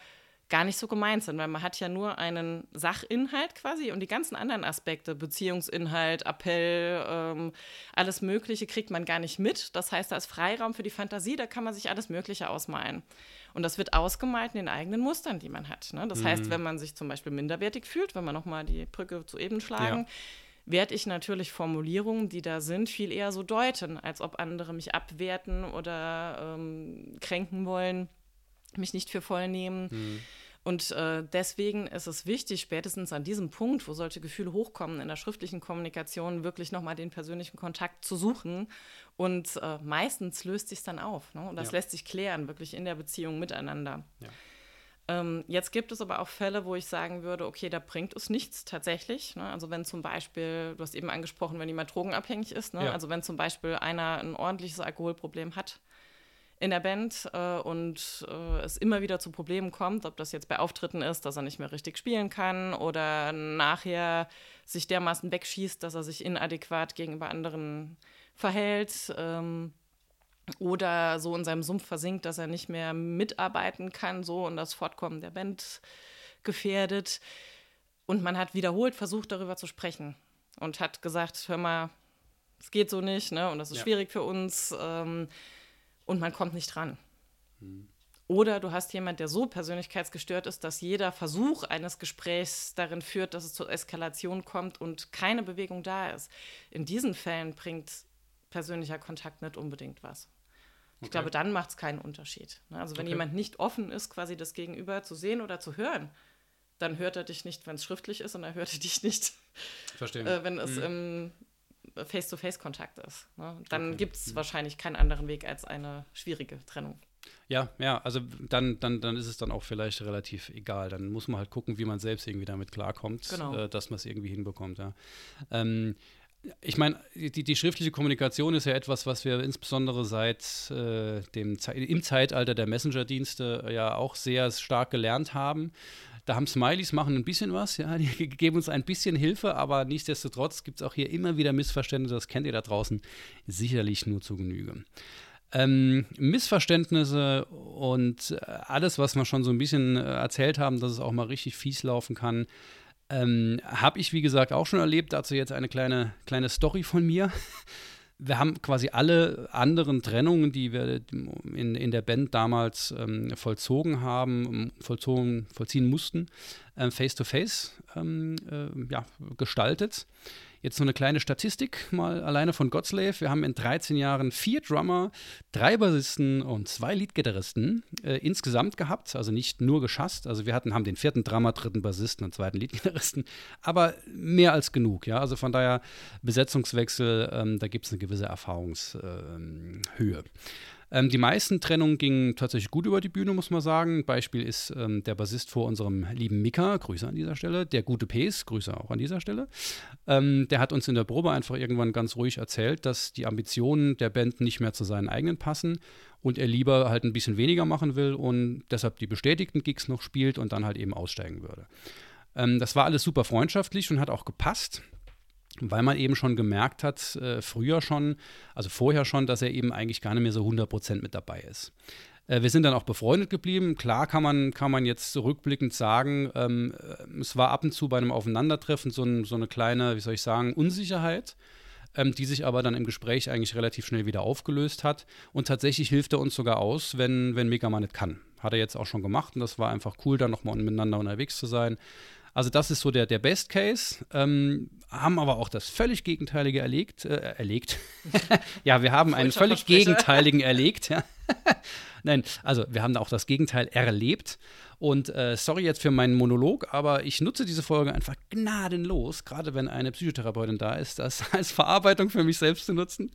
B: gar nicht so gemeint sind, weil man hat ja nur einen Sachinhalt quasi und die ganzen anderen Aspekte, Beziehungsinhalt, Appell, ähm, alles Mögliche kriegt man gar nicht mit. Das heißt, da ist Freiraum für die Fantasie, da kann man sich alles Mögliche ausmalen. Und das wird ausgemalt in den eigenen Mustern, die man hat. Ne? Das mhm. heißt, wenn man sich zum Beispiel minderwertig fühlt, wenn wir nochmal die Brücke zu eben schlagen, ja werde ich natürlich Formulierungen, die da sind, viel eher so deuten, als ob andere mich abwerten oder ähm, kränken wollen mich nicht für voll nehmen. Mhm. Und äh, deswegen ist es wichtig, spätestens an diesem Punkt, wo solche Gefühle hochkommen, in der schriftlichen Kommunikation wirklich nochmal den persönlichen Kontakt zu suchen. Und äh, meistens löst sich dann auf. Ne? Und das ja. lässt sich klären, wirklich in der Beziehung miteinander. Ja. Ähm, jetzt gibt es aber auch Fälle, wo ich sagen würde, okay, da bringt es nichts tatsächlich. Ne? Also wenn zum Beispiel, du hast eben angesprochen, wenn jemand drogenabhängig ist, ne? ja. also wenn zum Beispiel einer ein ordentliches Alkoholproblem hat, in der Band äh, und äh, es immer wieder zu Problemen kommt, ob das jetzt bei Auftritten ist, dass er nicht mehr richtig spielen kann oder nachher sich dermaßen wegschießt, dass er sich inadäquat gegenüber anderen verhält ähm, oder so in seinem Sumpf versinkt, dass er nicht mehr mitarbeiten kann, so und das Fortkommen der Band gefährdet. Und man hat wiederholt versucht, darüber zu sprechen und hat gesagt, hör mal, es geht so nicht, ne? Und das ist ja. schwierig für uns. Ähm, und man kommt nicht ran. Mhm. Oder du hast jemand, der so persönlichkeitsgestört ist, dass jeder Versuch eines Gesprächs darin führt, dass es zur Eskalation kommt und keine Bewegung da ist. In diesen Fällen bringt persönlicher Kontakt nicht unbedingt was. Ich okay. glaube, dann macht es keinen Unterschied. Ne? Also wenn okay. jemand nicht offen ist, quasi das Gegenüber zu sehen oder zu hören, dann hört er dich nicht, wenn es schriftlich ist, und er hört dich nicht, äh, wenn es mhm. im Face-to-Face-Kontakt ist. Ne? Dann okay. gibt es mhm. wahrscheinlich keinen anderen Weg als eine schwierige Trennung.
A: Ja, ja, also dann, dann, dann ist es dann auch vielleicht relativ egal. Dann muss man halt gucken, wie man selbst irgendwie damit klarkommt, genau. äh, dass man es irgendwie hinbekommt. Ja. Ähm, ich meine, die, die, schriftliche Kommunikation ist ja etwas, was wir insbesondere seit äh, dem im Zeitalter der Messenger-Dienste ja auch sehr stark gelernt haben. Da haben Smileys machen ein bisschen was, ja, die geben uns ein bisschen Hilfe, aber nichtsdestotrotz gibt es auch hier immer wieder Missverständnisse, das kennt ihr da draußen sicherlich nur zu Genüge. Ähm, Missverständnisse und äh, alles, was wir schon so ein bisschen äh, erzählt haben, dass es auch mal richtig fies laufen kann, ähm, habe ich, wie gesagt, auch schon erlebt. Dazu jetzt eine kleine, kleine Story von mir wir haben quasi alle anderen Trennungen, die wir in, in der Band damals ähm, vollzogen haben, vollzogen, vollziehen mussten, face-to-face ähm, äh, ja, gestaltet. Jetzt so eine kleine Statistik mal alleine von Godslave. Wir haben in 13 Jahren vier Drummer, drei Bassisten und zwei Leadgitarristen äh, insgesamt gehabt. Also nicht nur geschasst. Also wir hatten, haben den vierten Drummer, dritten Bassisten und zweiten Leadgitarristen. Aber mehr als genug. Ja? Also von daher Besetzungswechsel, ähm, da gibt es eine gewisse Erfahrungshöhe. Ähm, ähm, die meisten Trennungen gingen tatsächlich gut über die Bühne, muss man sagen. Beispiel ist ähm, der Bassist vor unserem lieben Mika, Grüße an dieser Stelle. Der gute Pace, Grüße auch an dieser Stelle. Ähm, der hat uns in der Probe einfach irgendwann ganz ruhig erzählt, dass die Ambitionen der Band nicht mehr zu seinen eigenen passen und er lieber halt ein bisschen weniger machen will und deshalb die bestätigten Gigs noch spielt und dann halt eben aussteigen würde. Ähm, das war alles super freundschaftlich und hat auch gepasst weil man eben schon gemerkt hat, äh, früher schon, also vorher schon, dass er eben eigentlich gar nicht mehr so 100% mit dabei ist. Äh, wir sind dann auch befreundet geblieben. Klar kann man, kann man jetzt rückblickend sagen, ähm, äh, es war ab und zu bei einem Aufeinandertreffen so, ein, so eine kleine, wie soll ich sagen, Unsicherheit. Ähm, die sich aber dann im Gespräch eigentlich relativ schnell wieder aufgelöst hat. Und tatsächlich hilft er uns sogar aus, wenn, wenn Mega Man nicht kann. Hat er jetzt auch schon gemacht und das war einfach cool, dann nochmal miteinander unterwegs zu sein. Also das ist so der, der Best Case. Ähm, haben aber auch das völlig Gegenteilige erlegt. Äh, erlegt. ja, wir haben einen völlig Gegenteiligen erlegt. Ja. Nein, also wir haben auch das Gegenteil erlebt. Und äh, sorry jetzt für meinen Monolog, aber ich nutze diese Folge einfach gnadenlos, gerade wenn eine Psychotherapeutin da ist, das als Verarbeitung für mich selbst zu nutzen,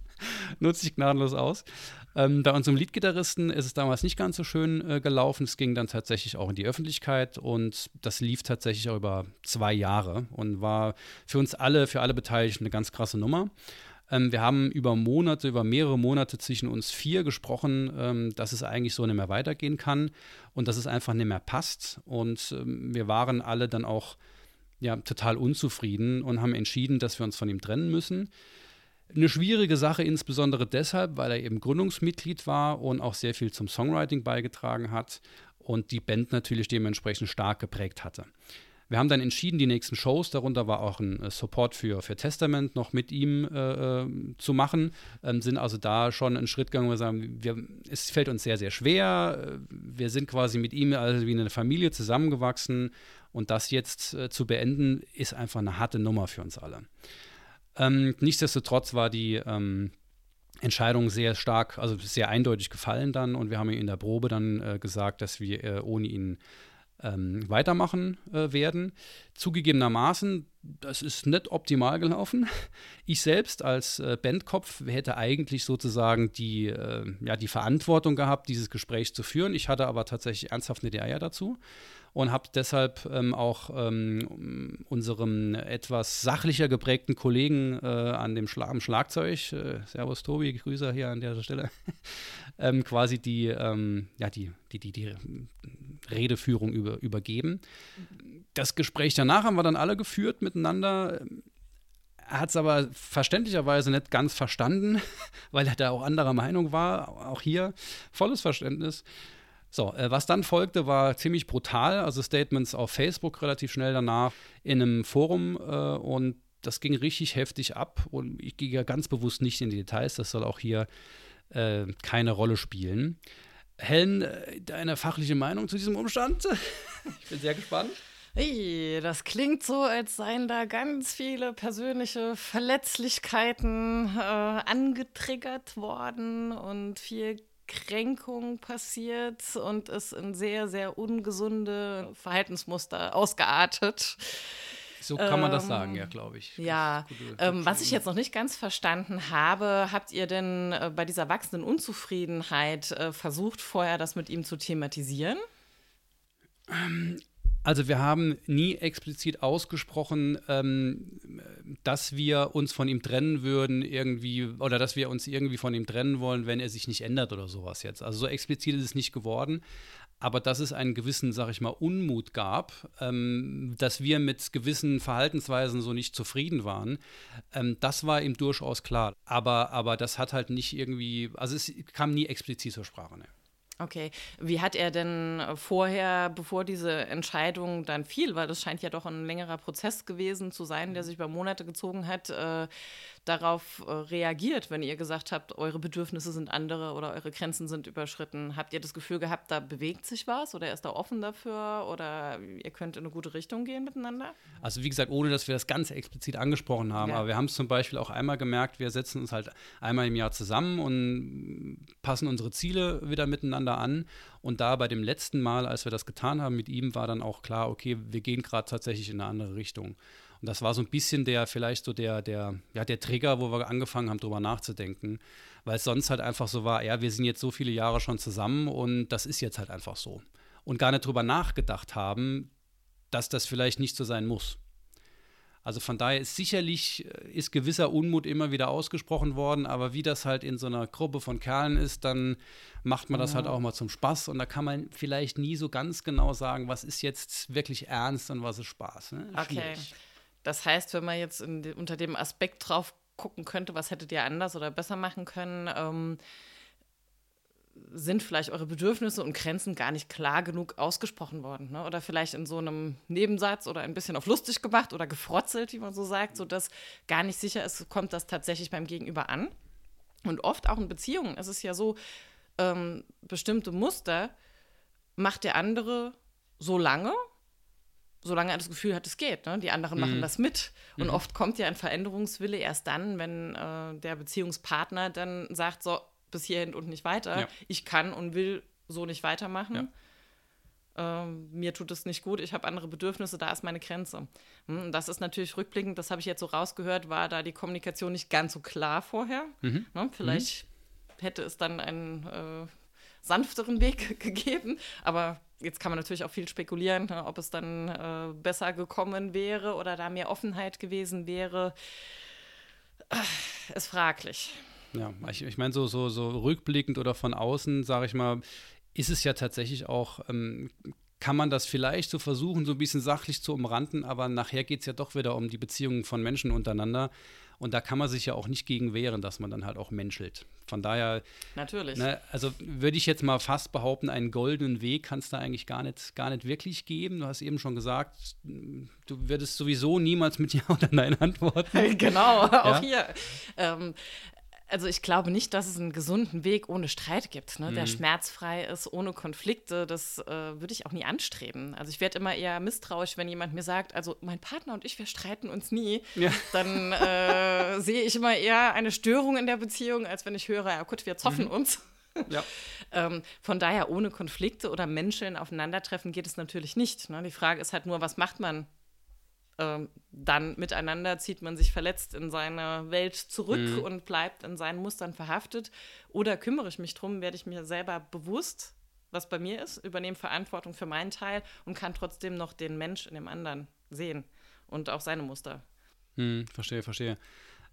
A: nutze ich gnadenlos aus. Ähm, bei unserem Leadgitarristen ist es damals nicht ganz so schön äh, gelaufen. Es ging dann tatsächlich auch in die Öffentlichkeit und das lief tatsächlich auch über zwei Jahre und war für uns alle, für alle Beteiligten eine ganz krasse Nummer. Ähm, wir haben über Monate, über mehrere Monate zwischen uns vier gesprochen, ähm, dass es eigentlich so nicht mehr weitergehen kann und dass es einfach nicht mehr passt. Und ähm, wir waren alle dann auch ja, total unzufrieden und haben entschieden, dass wir uns von ihm trennen müssen. Eine schwierige Sache, insbesondere deshalb, weil er eben Gründungsmitglied war und auch sehr viel zum Songwriting beigetragen hat und die Band natürlich dementsprechend stark geprägt hatte. Wir haben dann entschieden, die nächsten Shows, darunter war auch ein äh, Support für, für Testament noch mit ihm äh, äh, zu machen, ähm, sind also da schon einen Schritt gegangen, wo wir sagen, wir, es fällt uns sehr, sehr schwer. Wir sind quasi mit ihm also wie eine Familie zusammengewachsen und das jetzt äh, zu beenden, ist einfach eine harte Nummer für uns alle. Ähm, nichtsdestotrotz war die ähm, Entscheidung sehr stark, also sehr eindeutig gefallen dann und wir haben in der Probe dann äh, gesagt, dass wir äh, ohne ihn ähm, weitermachen äh, werden. Zugegebenermaßen, das ist nicht optimal gelaufen. Ich selbst als äh, Bandkopf hätte eigentlich sozusagen die, äh, ja, die Verantwortung gehabt, dieses Gespräch zu führen. Ich hatte aber tatsächlich ernsthaft eine Eier dazu und habe deshalb ähm, auch ähm, unserem etwas sachlicher geprägten Kollegen äh, an dem Schla am Schlagzeug, äh, Servus Tobi, Grüße hier an der Stelle, ähm, quasi die, ähm, ja, die, die, die, die Redeführung über, übergeben. Das Gespräch danach haben wir dann alle geführt miteinander. Er hat es aber verständlicherweise nicht ganz verstanden, weil er da auch anderer Meinung war. Auch hier volles Verständnis. So, äh, was dann folgte, war ziemlich brutal. Also Statements auf Facebook relativ schnell danach in einem Forum äh, und das ging richtig heftig ab. Und ich gehe ja ganz bewusst nicht in die Details, das soll auch hier äh, keine Rolle spielen. Helen, äh, deine fachliche Meinung zu diesem Umstand? ich bin sehr gespannt.
B: Hey, das klingt so, als seien da ganz viele persönliche Verletzlichkeiten äh, angetriggert worden und viel Kränkung passiert und ist in sehr, sehr ungesunde Verhaltensmuster ausgeartet.
A: So kann man das sagen, ja, glaube ich.
B: Ja, ähm, was ich jetzt noch nicht ganz verstanden habe, habt ihr denn äh, bei dieser wachsenden Unzufriedenheit äh, versucht, vorher das mit ihm zu thematisieren?
A: Ähm, also wir haben nie explizit ausgesprochen, ähm, dass wir uns von ihm trennen würden, irgendwie, oder dass wir uns irgendwie von ihm trennen wollen, wenn er sich nicht ändert oder sowas jetzt. Also so explizit ist es nicht geworden. Aber dass es einen gewissen, sag ich mal, Unmut gab, ähm, dass wir mit gewissen Verhaltensweisen so nicht zufrieden waren, ähm, das war ihm durchaus klar. Aber, aber das hat halt nicht irgendwie, also es kam nie explizit zur Sprache. Ne?
B: Okay, wie hat er denn äh, vorher, bevor diese Entscheidung dann fiel, weil das scheint ja doch ein längerer Prozess gewesen zu sein, der sich über Monate gezogen hat, äh, darauf äh, reagiert, wenn ihr gesagt habt, eure Bedürfnisse sind andere oder eure Grenzen sind überschritten? Habt ihr das Gefühl gehabt, da bewegt sich was oder er ist da offen dafür oder ihr könnt in eine gute Richtung gehen miteinander?
A: Also wie gesagt, ohne dass wir das ganz explizit angesprochen haben, ja. aber wir haben es zum Beispiel auch einmal gemerkt, wir setzen uns halt einmal im Jahr zusammen und passen unsere Ziele wieder miteinander an. Und da bei dem letzten Mal, als wir das getan haben mit ihm, war dann auch klar, okay, wir gehen gerade tatsächlich in eine andere Richtung. Und das war so ein bisschen der, vielleicht so der, der, ja, der Trigger, wo wir angefangen haben, drüber nachzudenken. Weil es sonst halt einfach so war, ja, wir sind jetzt so viele Jahre schon zusammen und das ist jetzt halt einfach so. Und gar nicht drüber nachgedacht haben, dass das vielleicht nicht so sein muss. Also von daher ist sicherlich äh, ist gewisser Unmut immer wieder ausgesprochen worden, aber wie das halt in so einer Gruppe von Kerlen ist, dann macht man das halt auch mal zum Spaß und da kann man vielleicht nie so ganz genau sagen, was ist jetzt wirklich ernst und was ist Spaß. Ne?
B: Okay. Das heißt, wenn man jetzt in, unter dem Aspekt drauf gucken könnte, was hättet ihr anders oder besser machen können, ähm, sind vielleicht eure Bedürfnisse und Grenzen gar nicht klar genug ausgesprochen worden. Ne? Oder vielleicht in so einem Nebensatz oder ein bisschen auf lustig gemacht oder gefrotzelt, wie man so sagt, sodass gar nicht sicher ist, kommt das tatsächlich beim Gegenüber an. Und oft auch in Beziehungen ist es ja so, ähm, bestimmte Muster macht der andere so lange solange er das Gefühl hat, es geht. Ne? Die anderen mhm. machen das mit. Und mhm. oft kommt ja ein Veränderungswille erst dann, wenn äh, der Beziehungspartner dann sagt, so, bis hierhin und nicht weiter. Ja. Ich kann und will so nicht weitermachen. Ja. Ähm, mir tut es nicht gut, ich habe andere Bedürfnisse, da ist meine Grenze. Hm, das ist natürlich rückblickend, das habe ich jetzt so rausgehört, war da die Kommunikation nicht ganz so klar vorher. Mhm. Ne? Vielleicht mhm. hätte es dann einen äh, sanfteren Weg gegeben, aber jetzt kann man natürlich auch viel spekulieren, ne, ob es dann äh, besser gekommen wäre oder da mehr Offenheit gewesen wäre. Ist fraglich.
A: Ja, ich, ich meine, so, so, so rückblickend oder von außen, sage ich mal, ist es ja tatsächlich auch, ähm, kann man das vielleicht so versuchen, so ein bisschen sachlich zu umranden, aber nachher geht es ja doch wieder um die Beziehungen von Menschen untereinander. Und da kann man sich ja auch nicht gegen wehren, dass man dann halt auch menschelt. Von daher.
B: Natürlich.
A: Ne, also würde ich jetzt mal fast behaupten, einen goldenen Weg kann es da eigentlich gar nicht, gar nicht wirklich geben. Du hast eben schon gesagt, du würdest sowieso niemals mit Ja oder Nein antworten.
B: genau, auch ja? hier. Ähm, also ich glaube nicht, dass es einen gesunden Weg ohne Streit gibt, ne? der mhm. schmerzfrei ist, ohne Konflikte. Das äh, würde ich auch nie anstreben. Also ich werde immer eher misstrauisch, wenn jemand mir sagt, also mein Partner und ich, wir streiten uns nie. Ja. Dann äh, sehe ich immer eher eine Störung in der Beziehung, als wenn ich höre, ja gut, wir zoffen mhm. uns. Ja. ähm, von daher ohne Konflikte oder Menschen aufeinandertreffen geht es natürlich nicht. Ne? Die Frage ist halt nur, was macht man ähm, dann miteinander zieht man sich verletzt in seine Welt zurück mhm. und bleibt in seinen Mustern verhaftet. Oder kümmere ich mich drum, werde ich mir selber bewusst, was bei mir ist, übernehme Verantwortung für meinen Teil und kann trotzdem noch den Mensch in dem anderen sehen und auch seine Muster.
A: Mhm, verstehe, verstehe.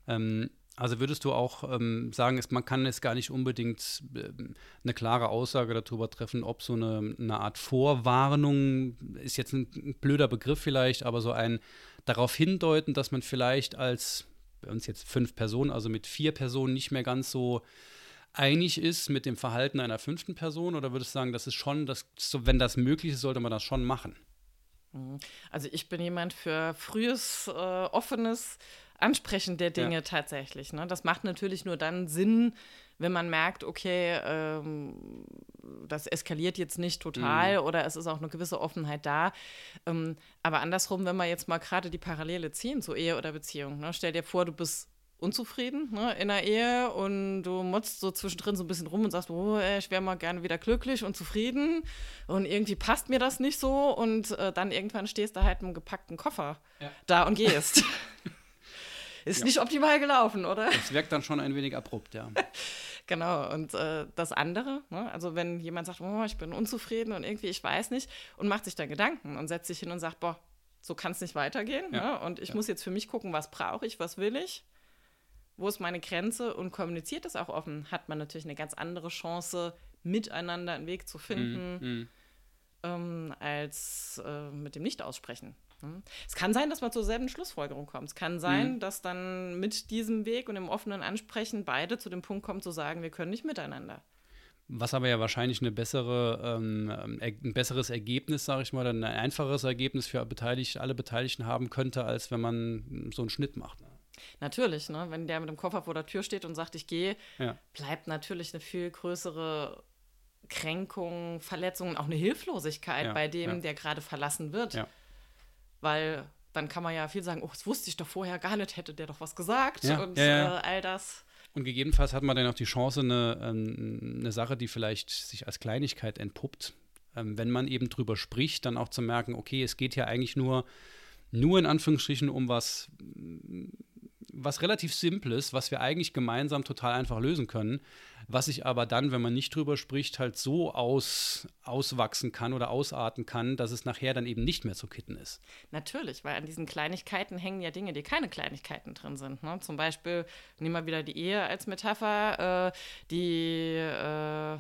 A: Ähm, also würdest du auch ähm, sagen, es, man kann jetzt gar nicht unbedingt äh, eine klare Aussage darüber treffen, ob so eine, eine Art Vorwarnung, ist jetzt ein, ein blöder Begriff vielleicht, aber so ein darauf hindeuten, dass man vielleicht als, bei uns jetzt fünf Personen, also mit vier Personen nicht mehr ganz so einig ist mit dem Verhalten einer fünften Person? Oder würdest du sagen, das ist schon, das, so, wenn das möglich ist, sollte man das schon machen?
B: Mhm. Also ich bin jemand für frühes, äh, offenes Ansprechen der Dinge ja. tatsächlich. Ne? Das macht natürlich nur dann Sinn, wenn man merkt, okay, ähm, das eskaliert jetzt nicht total mhm. oder es ist auch eine gewisse Offenheit da. Ähm, aber andersrum, wenn wir jetzt mal gerade die Parallele ziehen zu Ehe oder Beziehung, ne? stell dir vor, du bist unzufrieden ne, in der Ehe und du motzt so zwischendrin so ein bisschen rum und sagst, oh, ich wäre mal gerne wieder glücklich und zufrieden und irgendwie passt mir das nicht so und äh, dann irgendwann stehst du halt mit einem gepackten Koffer ja. da und gehst. Ist ja. nicht optimal gelaufen, oder?
A: Das wirkt dann schon ein wenig abrupt, ja.
B: genau, und äh, das andere, ne? also wenn jemand sagt, oh, ich bin unzufrieden und irgendwie, ich weiß nicht, und macht sich dann Gedanken und setzt sich hin und sagt, boah, so kann es nicht weitergehen. Ja. Ne? Und ich ja. muss jetzt für mich gucken, was brauche ich, was will ich, wo ist meine Grenze und kommuniziert das auch offen, hat man natürlich eine ganz andere Chance, miteinander einen Weg zu finden, mm, mm. Ähm, als äh, mit dem Nicht-Aussprechen. Hm? Es kann sein, dass man zur selben Schlussfolgerung kommt. Es kann sein, mhm. dass dann mit diesem Weg und dem offenen Ansprechen beide zu dem Punkt kommen, zu sagen, wir können nicht miteinander.
A: Was aber ja wahrscheinlich eine bessere, ähm, ein besseres Ergebnis, sage ich mal, ein einfacheres Ergebnis für beteiligt, alle Beteiligten haben könnte, als wenn man so einen Schnitt macht. Ne?
B: Natürlich, ne? wenn der mit dem Koffer vor der Tür steht und sagt, ich gehe, ja. bleibt natürlich eine viel größere Kränkung, Verletzung und auch eine Hilflosigkeit ja, bei dem, ja. der gerade verlassen wird. Ja. Weil dann kann man ja viel sagen, oh, das wusste ich doch vorher gar nicht, hätte der doch was gesagt ja, und ja, ja. Äh, all das.
A: Und gegebenenfalls hat man dann auch die Chance, eine, ähm, eine Sache, die vielleicht sich als Kleinigkeit entpuppt, ähm, wenn man eben drüber spricht, dann auch zu merken, okay, es geht ja eigentlich nur, nur in Anführungsstrichen um was, was relativ Simples, was wir eigentlich gemeinsam total einfach lösen können was sich aber dann, wenn man nicht drüber spricht, halt so aus, auswachsen kann oder ausarten kann, dass es nachher dann eben nicht mehr zu kitten ist.
B: Natürlich, weil an diesen Kleinigkeiten hängen ja Dinge, die keine Kleinigkeiten drin sind. Ne? Zum Beispiel, nehmen wir wieder die Ehe als Metapher, äh, die äh,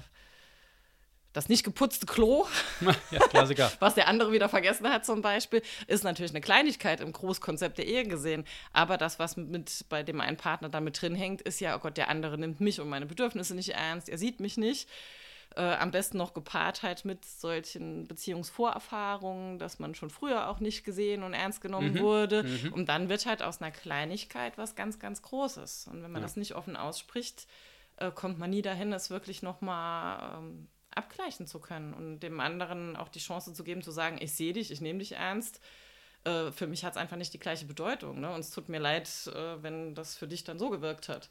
B: das nicht geputzte Klo, ja, Klassiker. was der andere wieder vergessen hat zum Beispiel, ist natürlich eine Kleinigkeit im Großkonzept der Ehe gesehen. Aber das, was mit bei dem einen Partner damit drin hängt, ist ja, oh Gott, der andere nimmt mich und meine Bedürfnisse nicht ernst, er sieht mich nicht. Äh, am besten noch gepaart halt mit solchen Beziehungsvorerfahrungen, dass man schon früher auch nicht gesehen und ernst genommen mhm. wurde. Mhm. Und dann wird halt aus einer Kleinigkeit was ganz, ganz Großes. Und wenn man ja. das nicht offen ausspricht, äh, kommt man nie dahin, es wirklich nochmal ähm, abgleichen zu können und dem anderen auch die Chance zu geben, zu sagen, ich sehe dich, ich nehme dich ernst. Äh, für mich hat es einfach nicht die gleiche Bedeutung. Ne? Und es tut mir leid, äh, wenn das für dich dann so gewirkt hat.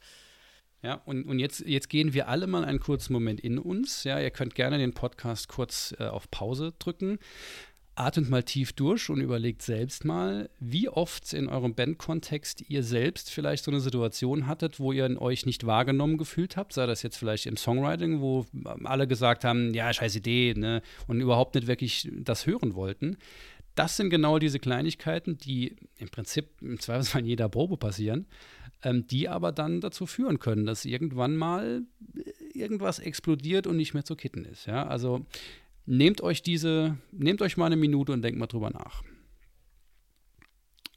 A: Ja, und, und jetzt, jetzt gehen wir alle mal einen kurzen Moment in uns. Ja, ihr könnt gerne den Podcast kurz äh, auf Pause drücken. Atmet mal tief durch und überlegt selbst mal, wie oft in eurem Bandkontext ihr selbst vielleicht so eine Situation hattet, wo ihr euch nicht wahrgenommen gefühlt habt, sei das jetzt vielleicht im Songwriting, wo alle gesagt haben, ja, scheiß Idee, ne, und überhaupt nicht wirklich das hören wollten. Das sind genau diese Kleinigkeiten, die im Prinzip im Zweifelsfall in jeder Probe passieren, ähm, die aber dann dazu führen können, dass irgendwann mal irgendwas explodiert und nicht mehr zu kitten ist. Ja? Also nehmt euch diese, nehmt euch mal eine Minute und denkt mal drüber nach.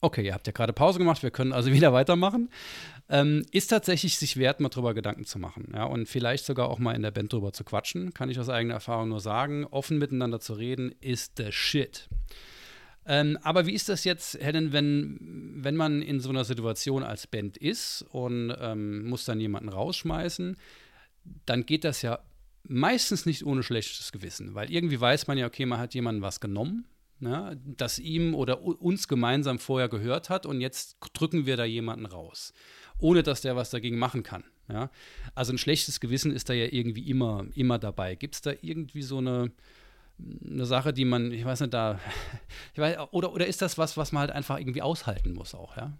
A: Okay, ihr habt ja gerade Pause gemacht, wir können also wieder weitermachen. Ähm, ist tatsächlich sich wert, mal drüber Gedanken zu machen. Ja, und vielleicht sogar auch mal in der Band drüber zu quatschen, kann ich aus eigener Erfahrung nur sagen. Offen miteinander zu reden, ist the shit. Ähm, aber wie ist das jetzt, Helen, wenn, wenn man in so einer Situation als Band ist und ähm, muss dann jemanden rausschmeißen, dann geht das ja meistens nicht ohne schlechtes Gewissen, weil irgendwie weiß man ja, okay, man hat jemanden was genommen, ne, das ihm oder uns gemeinsam vorher gehört hat und jetzt drücken wir da jemanden raus, ohne dass der was dagegen machen kann. Ja? Also ein schlechtes Gewissen ist da ja irgendwie immer, immer dabei. Gibt es da irgendwie so eine, eine Sache, die man, ich weiß nicht, da, weiß, oder, oder ist das was, was man halt einfach irgendwie aushalten muss auch, ja?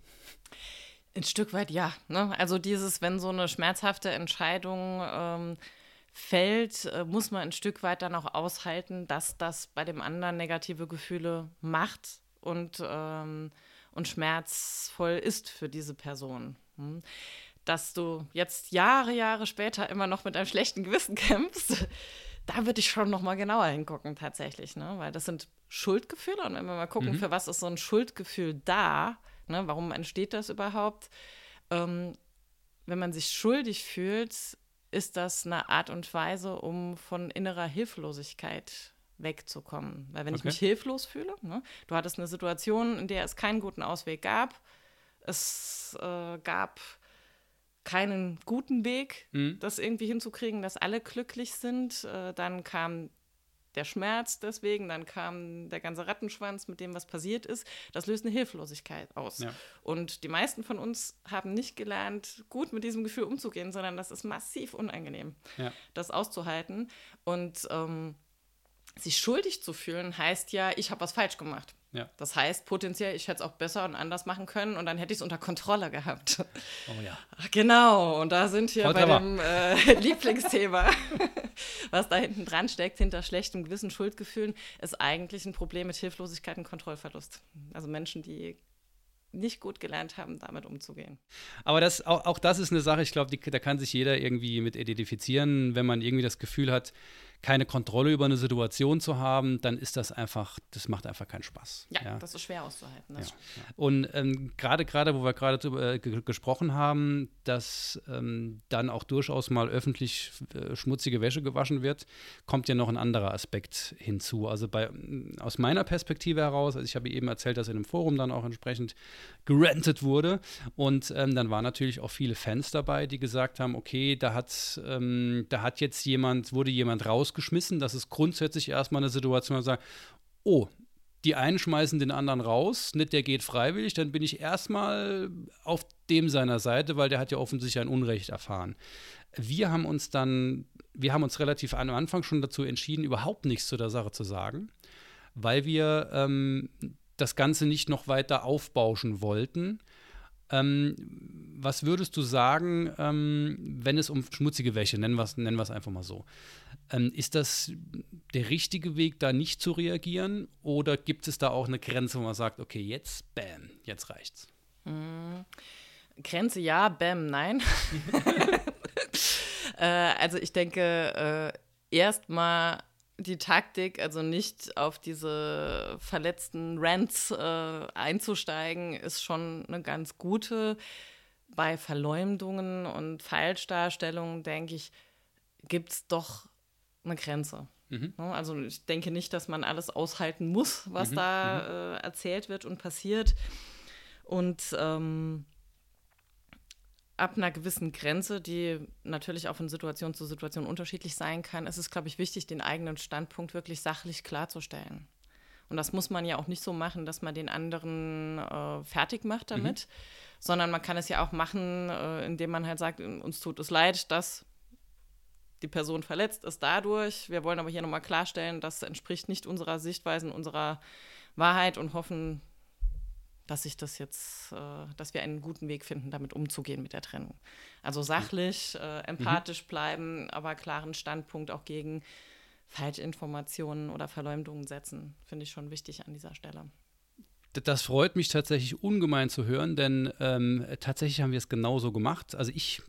B: Ein Stück weit ja. Ne? Also dieses, wenn so eine schmerzhafte Entscheidung ähm, fällt, äh, muss man ein Stück weit dann auch aushalten, dass das bei dem anderen negative Gefühle macht und, ähm, und schmerzvoll ist für diese Person. Hm? Dass du jetzt Jahre, Jahre später immer noch mit einem schlechten Gewissen kämpfst, da würde ich schon noch mal genauer hingucken tatsächlich, ne? weil das sind Schuldgefühle und wenn wir mal gucken, mhm. für was ist so ein Schuldgefühl da, ne? warum entsteht das überhaupt? Ähm, wenn man sich schuldig fühlt, ist das eine Art und Weise, um von innerer Hilflosigkeit wegzukommen. Weil wenn okay. ich mich hilflos fühle, ne? du hattest eine Situation, in der es keinen guten Ausweg gab, es äh, gab keinen guten Weg, mhm. das irgendwie hinzukriegen, dass alle glücklich sind. Äh, dann kam der Schmerz deswegen, dann kam der ganze Rattenschwanz mit dem, was passiert ist. Das löst eine Hilflosigkeit aus. Ja. Und die meisten von uns haben nicht gelernt, gut mit diesem Gefühl umzugehen, sondern das ist massiv unangenehm, ja. das auszuhalten. Und ähm, sich schuldig zu fühlen, heißt ja, ich habe was falsch gemacht. Ja. Das heißt, potenziell, ich hätte es auch besser und anders machen können und dann hätte ich es unter Kontrolle gehabt. Oh ja. Genau, und da sind wir Voll bei dem äh, Lieblingsthema. Was da hinten dran steckt, hinter schlechtem Gewissen, Schuldgefühlen, ist eigentlich ein Problem mit Hilflosigkeit und Kontrollverlust. Also Menschen, die nicht gut gelernt haben, damit umzugehen.
A: Aber das, auch, auch das ist eine Sache, ich glaube, da kann sich jeder irgendwie mit identifizieren, wenn man irgendwie das Gefühl hat, keine Kontrolle über eine Situation zu haben, dann ist das einfach, das macht einfach keinen Spaß.
B: Ja, ja. das ist schwer auszuhalten. Ja.
A: Und ähm, gerade, gerade, wo wir gerade äh, gesprochen haben, dass ähm, dann auch durchaus mal öffentlich äh, schmutzige Wäsche gewaschen wird, kommt ja noch ein anderer Aspekt hinzu. Also bei, aus meiner Perspektive heraus, also ich habe eben erzählt, dass in einem Forum dann auch entsprechend gerantet wurde und ähm, dann waren natürlich auch viele Fans dabei, die gesagt haben, okay, da hat, ähm, da hat jetzt jemand, wurde jemand raus rausgeschmissen. Das ist grundsätzlich erstmal eine Situation, wo man sagt, oh, die einen schmeißen den anderen raus, nicht der geht freiwillig, dann bin ich erstmal auf dem seiner Seite, weil der hat ja offensichtlich ein Unrecht erfahren. Wir haben uns dann, wir haben uns relativ am Anfang schon dazu entschieden, überhaupt nichts zu der Sache zu sagen, weil wir ähm, das Ganze nicht noch weiter aufbauschen wollten. Ähm, was würdest du sagen, ähm, wenn es um schmutzige Wäsche, nennen wir es nennen einfach mal so, ähm, ist das der richtige Weg, da nicht zu reagieren? Oder gibt es da auch eine Grenze, wo man sagt, okay, jetzt, bam, jetzt reicht's?
B: Mhm. Grenze ja, bam, nein. äh, also ich denke, äh, erstmal die Taktik, also nicht auf diese verletzten Rants äh, einzusteigen, ist schon eine ganz gute. Bei Verleumdungen und Falschdarstellungen, denke ich, gibt es doch eine Grenze. Mhm. Ne? Also ich denke nicht, dass man alles aushalten muss, was mhm. da mhm. äh, erzählt wird und passiert. Und ähm, ab einer gewissen Grenze, die natürlich auch von Situation zu Situation unterschiedlich sein kann, ist es, glaube ich, wichtig, den eigenen Standpunkt wirklich sachlich klarzustellen. Und das muss man ja auch nicht so machen, dass man den anderen äh, fertig macht damit, mhm. sondern man kann es ja auch machen, äh, indem man halt sagt, uns tut es leid, dass die Person verletzt ist dadurch. Wir wollen aber hier nochmal klarstellen, das entspricht nicht unserer Sichtweise, unserer Wahrheit und hoffen, dass sich das jetzt, äh, dass wir einen guten Weg finden, damit umzugehen mit der Trennung. Also sachlich, äh, empathisch mhm. bleiben, aber klaren Standpunkt auch gegen Falschinformationen oder Verleumdungen setzen, finde ich schon wichtig an dieser Stelle.
A: Das freut mich tatsächlich ungemein zu hören, denn ähm, tatsächlich haben wir es genauso gemacht. Also ich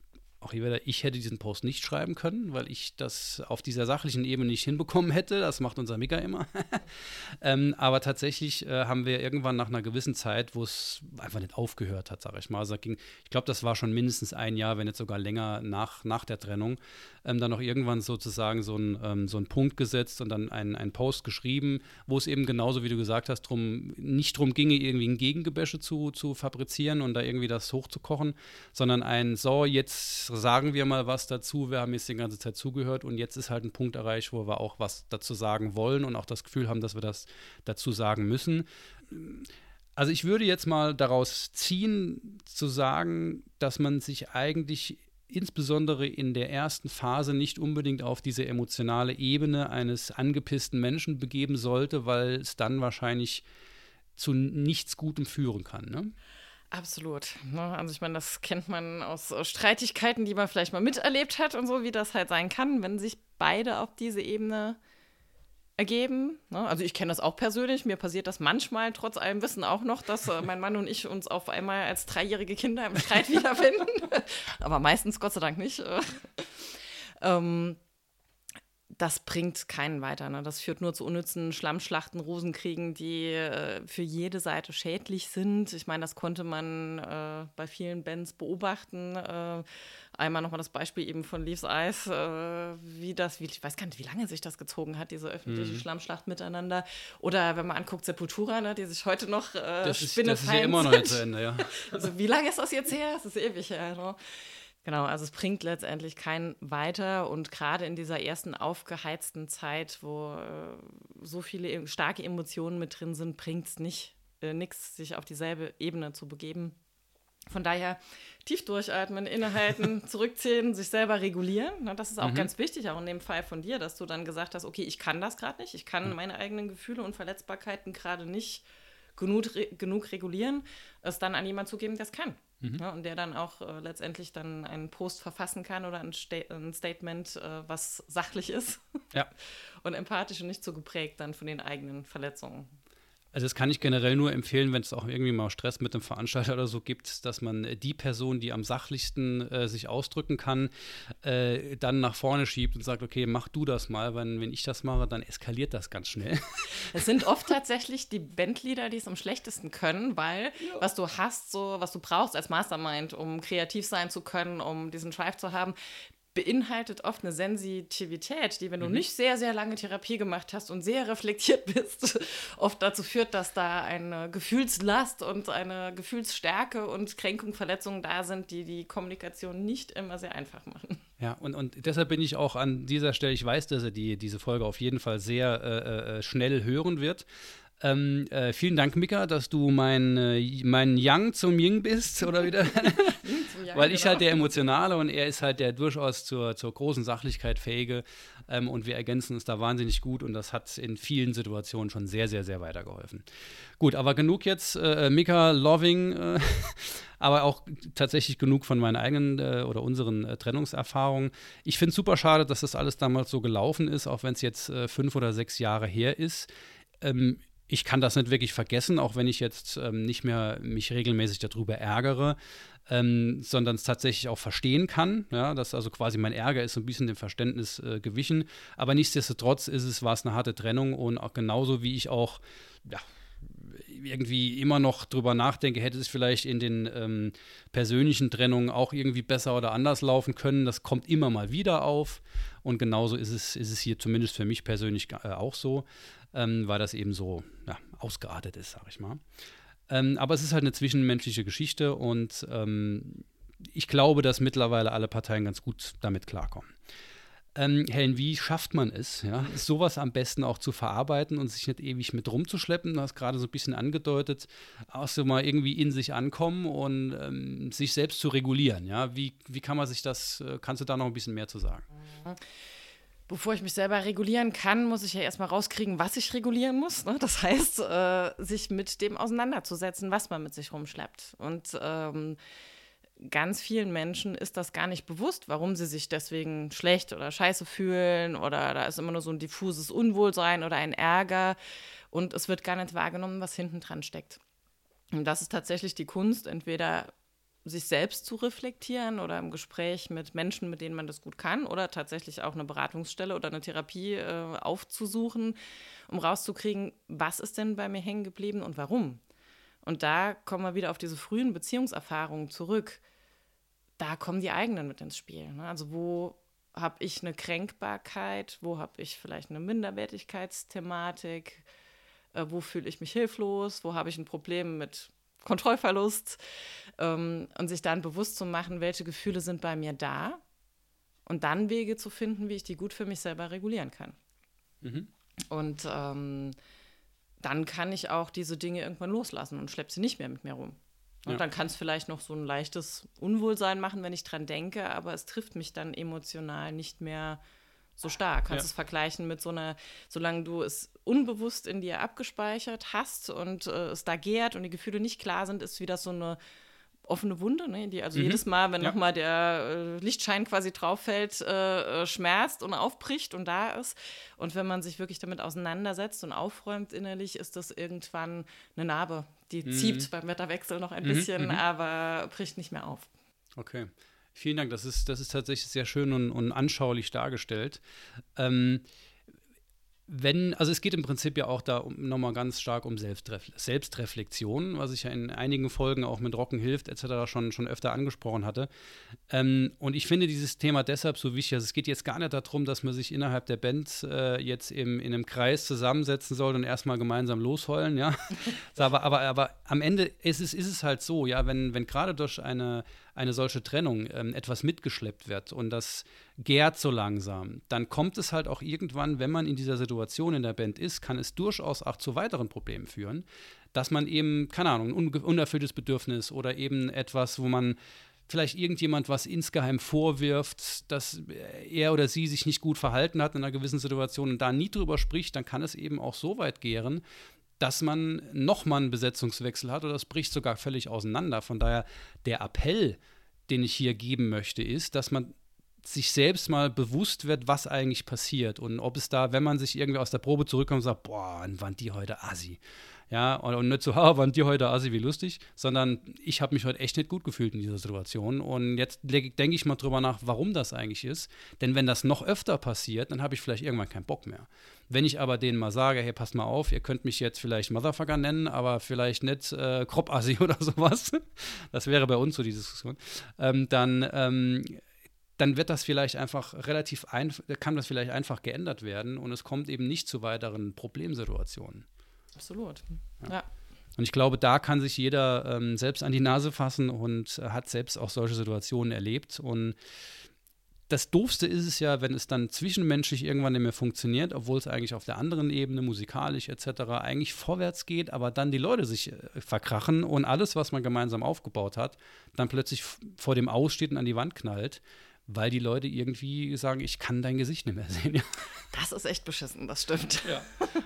A: auch hier wieder, ich hätte diesen Post nicht schreiben können, weil ich das auf dieser sachlichen Ebene nicht hinbekommen hätte. Das macht unser Mika immer. ähm, aber tatsächlich äh, haben wir irgendwann nach einer gewissen Zeit, wo es einfach nicht aufgehört hat, sage ich mal. Also ging, ich glaube, das war schon mindestens ein Jahr, wenn nicht sogar länger nach, nach der Trennung, ähm, dann noch irgendwann sozusagen so ein, ähm, so Punkt gesetzt und dann einen Post geschrieben, wo es eben genauso, wie du gesagt hast, drum, nicht darum ginge, irgendwie ein Gegengebäsche zu, zu fabrizieren und da irgendwie das hochzukochen, sondern ein, so, jetzt sagen wir mal was dazu, wir haben jetzt die ganze Zeit zugehört und jetzt ist halt ein Punkt erreicht, wo wir auch was dazu sagen wollen und auch das Gefühl haben, dass wir das dazu sagen müssen. Also ich würde jetzt mal daraus ziehen, zu sagen, dass man sich eigentlich insbesondere in der ersten Phase nicht unbedingt auf diese emotionale Ebene eines angepissten Menschen begeben sollte, weil es dann wahrscheinlich zu nichts Gutem führen kann. Ne?
B: Absolut. Ne? Also ich meine, das kennt man aus Streitigkeiten, die man vielleicht mal miterlebt hat und so, wie das halt sein kann, wenn sich beide auf diese Ebene ergeben. Ne? Also ich kenne das auch persönlich. Mir passiert das manchmal, trotz allem Wissen auch noch, dass äh, mein Mann und ich uns auf einmal als dreijährige Kinder im Streit wiederfinden. Aber meistens Gott sei Dank nicht. ähm, das bringt keinen weiter. Ne? Das führt nur zu unnützen Schlammschlachten, Rosenkriegen, die äh, für jede Seite schädlich sind. Ich meine, das konnte man äh, bei vielen Bands beobachten. Einmal nochmal das Beispiel eben von Leaves Eyes, äh, wie das, wie, ich weiß gar nicht, wie lange sich das gezogen hat, diese öffentliche mhm. Schlammschlacht miteinander. Oder wenn man anguckt, Sepultura, ne, die sich heute noch äh,
A: das ist, das ist ja immer noch nicht zu Ende, ja.
B: Also wie lange ist das jetzt her? Das ist ewig her. Ne? Genau, also es bringt letztendlich keinen weiter und gerade in dieser ersten aufgeheizten Zeit, wo äh, so viele e-, starke Emotionen mit drin sind, bringt es nicht äh, nichts, sich auf dieselbe Ebene zu begeben. Von daher tief durchatmen, innehalten, zurückziehen, sich selber regulieren. Na, das ist auch mhm. ganz wichtig, auch in dem Fall von dir, dass du dann gesagt hast, okay, ich kann das gerade nicht, ich kann mhm. meine eigenen Gefühle und Verletzbarkeiten gerade nicht genug, re genug regulieren, es dann an jemanden zu geben, der es kann. Mhm. Ja, und der dann auch äh, letztendlich dann einen Post verfassen kann oder ein, Sta ein Statement, äh, was sachlich ist
A: ja.
B: und empathisch und nicht so geprägt dann von den eigenen Verletzungen.
A: Also das kann ich generell nur empfehlen, wenn es auch irgendwie mal Stress mit dem Veranstalter oder so gibt, dass man die Person, die am sachlichsten äh, sich ausdrücken kann, äh, dann nach vorne schiebt und sagt, okay, mach du das mal, weil wenn ich das mache, dann eskaliert das ganz schnell.
B: Es sind oft tatsächlich die Bandleader, die es am schlechtesten können, weil ja. was du hast, so was du brauchst als Mastermind, um kreativ sein zu können, um diesen Drive zu haben, beinhaltet oft eine Sensitivität, die, wenn du mhm. nicht sehr, sehr lange Therapie gemacht hast und sehr reflektiert bist, oft dazu führt, dass da eine Gefühlslast und eine Gefühlsstärke und Kränkung, Verletzungen da sind, die die Kommunikation nicht immer sehr einfach machen.
A: Ja, und, und deshalb bin ich auch an dieser Stelle, ich weiß, dass er die, diese Folge auf jeden Fall sehr äh, äh schnell hören wird. Ähm, äh, vielen Dank, Mika, dass du mein, äh, mein Yang zum Ying bist, oder wieder? Weil ich halt genau. der Emotionale und er ist halt der durchaus zur, zur großen Sachlichkeit fähige. Ähm, und wir ergänzen uns da wahnsinnig gut und das hat in vielen Situationen schon sehr, sehr, sehr weitergeholfen. Gut, aber genug jetzt äh, Mika Loving, äh, aber auch tatsächlich genug von meinen eigenen äh, oder unseren äh, Trennungserfahrungen. Ich finde es super schade, dass das alles damals so gelaufen ist, auch wenn es jetzt äh, fünf oder sechs Jahre her ist. Ähm, ich kann das nicht wirklich vergessen, auch wenn ich jetzt ähm, nicht mehr mich regelmäßig darüber ärgere, ähm, sondern es tatsächlich auch verstehen kann. Ja, dass also quasi mein Ärger ist so ein bisschen dem Verständnis äh, gewichen. Aber nichtsdestotrotz ist es, war es eine harte Trennung und auch genauso wie ich auch ja, irgendwie immer noch drüber nachdenke, hätte es vielleicht in den ähm, persönlichen Trennungen auch irgendwie besser oder anders laufen können. Das kommt immer mal wieder auf. Und genauso ist es, ist es hier zumindest für mich persönlich äh, auch so ähm, weil das eben so ja, ausgeartet ist, sag ich mal. Ähm, aber es ist halt eine zwischenmenschliche Geschichte und ähm, ich glaube, dass mittlerweile alle Parteien ganz gut damit klarkommen. Ähm, Helen, wie schafft man es, ja, sowas am besten auch zu verarbeiten und sich nicht ewig mit rumzuschleppen? Du hast gerade so ein bisschen angedeutet, auch so mal irgendwie in sich ankommen und ähm, sich selbst zu regulieren. Ja? Wie, wie kann man sich das, äh, kannst du da noch ein bisschen mehr zu sagen?
B: Bevor ich mich selber regulieren kann, muss ich ja erstmal rauskriegen, was ich regulieren muss. Ne? Das heißt, äh, sich mit dem auseinanderzusetzen, was man mit sich rumschleppt. Und ähm, ganz vielen Menschen ist das gar nicht bewusst, warum sie sich deswegen schlecht oder scheiße fühlen oder da ist immer nur so ein diffuses Unwohlsein oder ein Ärger und es wird gar nicht wahrgenommen, was hinten dran steckt. Und das ist tatsächlich die Kunst, entweder sich selbst zu reflektieren oder im Gespräch mit Menschen, mit denen man das gut kann, oder tatsächlich auch eine Beratungsstelle oder eine Therapie äh, aufzusuchen, um rauszukriegen, was ist denn bei mir hängen geblieben und warum. Und da kommen wir wieder auf diese frühen Beziehungserfahrungen zurück. Da kommen die eigenen mit ins Spiel. Ne? Also wo habe ich eine Kränkbarkeit, wo habe ich vielleicht eine Minderwertigkeitsthematik, äh, wo fühle ich mich hilflos, wo habe ich ein Problem mit Kontrollverlust ähm, und sich dann bewusst zu machen, welche Gefühle sind bei mir da und dann Wege zu finden, wie ich die gut für mich selber regulieren kann. Mhm. Und ähm, dann kann ich auch diese Dinge irgendwann loslassen und schleppe sie nicht mehr mit mir rum. Und ja. dann kann es vielleicht noch so ein leichtes Unwohlsein machen, wenn ich dran denke, aber es trifft mich dann emotional nicht mehr so stark. Kannst ja. es vergleichen mit so einer, solange du es unbewusst in dir abgespeichert hast und äh, es da gärt und die Gefühle nicht klar sind, ist wie das so eine offene Wunde, ne? die also mhm. jedes Mal, wenn ja. nochmal der äh, Lichtschein quasi drauf fällt, äh, äh, schmerzt und aufbricht und da ist. Und wenn man sich wirklich damit auseinandersetzt und aufräumt innerlich, ist das irgendwann eine Narbe. Die mhm. zieht beim Wetterwechsel noch ein mhm. bisschen, mhm. aber bricht nicht mehr auf.
A: Okay. Vielen Dank, das ist, das ist tatsächlich sehr schön und, und anschaulich dargestellt. Ähm, wenn, also es geht im Prinzip ja auch da um, nochmal ganz stark um Selbstref Selbstreflexion, was ich ja in einigen Folgen auch mit Rocken hilft etc. schon, schon öfter angesprochen hatte. Ähm, und ich finde dieses Thema deshalb so wichtig. Also es geht jetzt gar nicht darum, dass man sich innerhalb der Band äh, jetzt im, in einem Kreis zusammensetzen soll und erstmal gemeinsam losheulen, ja. aber, aber, aber am Ende ist es, ist es halt so, ja, wenn, wenn gerade durch eine eine solche Trennung ähm, etwas mitgeschleppt wird und das gärt so langsam, dann kommt es halt auch irgendwann, wenn man in dieser Situation in der Band ist, kann es durchaus auch zu weiteren Problemen führen, dass man eben, keine Ahnung, ein unerfülltes Bedürfnis oder eben etwas, wo man vielleicht irgendjemand was insgeheim vorwirft, dass er oder sie sich nicht gut verhalten hat in einer gewissen Situation und da nie drüber spricht, dann kann es eben auch so weit gären, dass man nochmal einen Besetzungswechsel hat oder es bricht sogar völlig auseinander. Von daher der Appell, den ich hier geben möchte, ist, dass man sich selbst mal bewusst wird, was eigentlich passiert und ob es da, wenn man sich irgendwie aus der Probe zurückkommt und sagt, boah, waren die heute assi? Ja, und nicht so, ha, waren die heute assi, wie lustig, sondern ich habe mich heute echt nicht gut gefühlt in dieser Situation. Und jetzt denke ich mal drüber nach, warum das eigentlich ist. Denn wenn das noch öfter passiert, dann habe ich vielleicht irgendwann keinen Bock mehr. Wenn ich aber denen mal sage, hey, passt mal auf, ihr könnt mich jetzt vielleicht Motherfucker nennen, aber vielleicht nicht äh, Kropassi oder sowas, das wäre bei uns so die Diskussion, ähm, dann ähm, dann wird das vielleicht einfach relativ einfach, kann das vielleicht einfach geändert werden und es kommt eben nicht zu weiteren Problemsituationen.
B: Absolut. Ja. ja.
A: Und ich glaube, da kann sich jeder ähm, selbst an die Nase fassen und äh, hat selbst auch solche Situationen erlebt. Und das Doofste ist es ja, wenn es dann zwischenmenschlich irgendwann nicht mehr funktioniert, obwohl es eigentlich auf der anderen Ebene, musikalisch etc., eigentlich vorwärts geht, aber dann die Leute sich äh, verkrachen und alles, was man gemeinsam aufgebaut hat, dann plötzlich vor dem Aussteht und an die Wand knallt weil die Leute irgendwie sagen, ich kann dein Gesicht nicht mehr sehen.
B: Das ist echt beschissen, das stimmt.
A: Ja.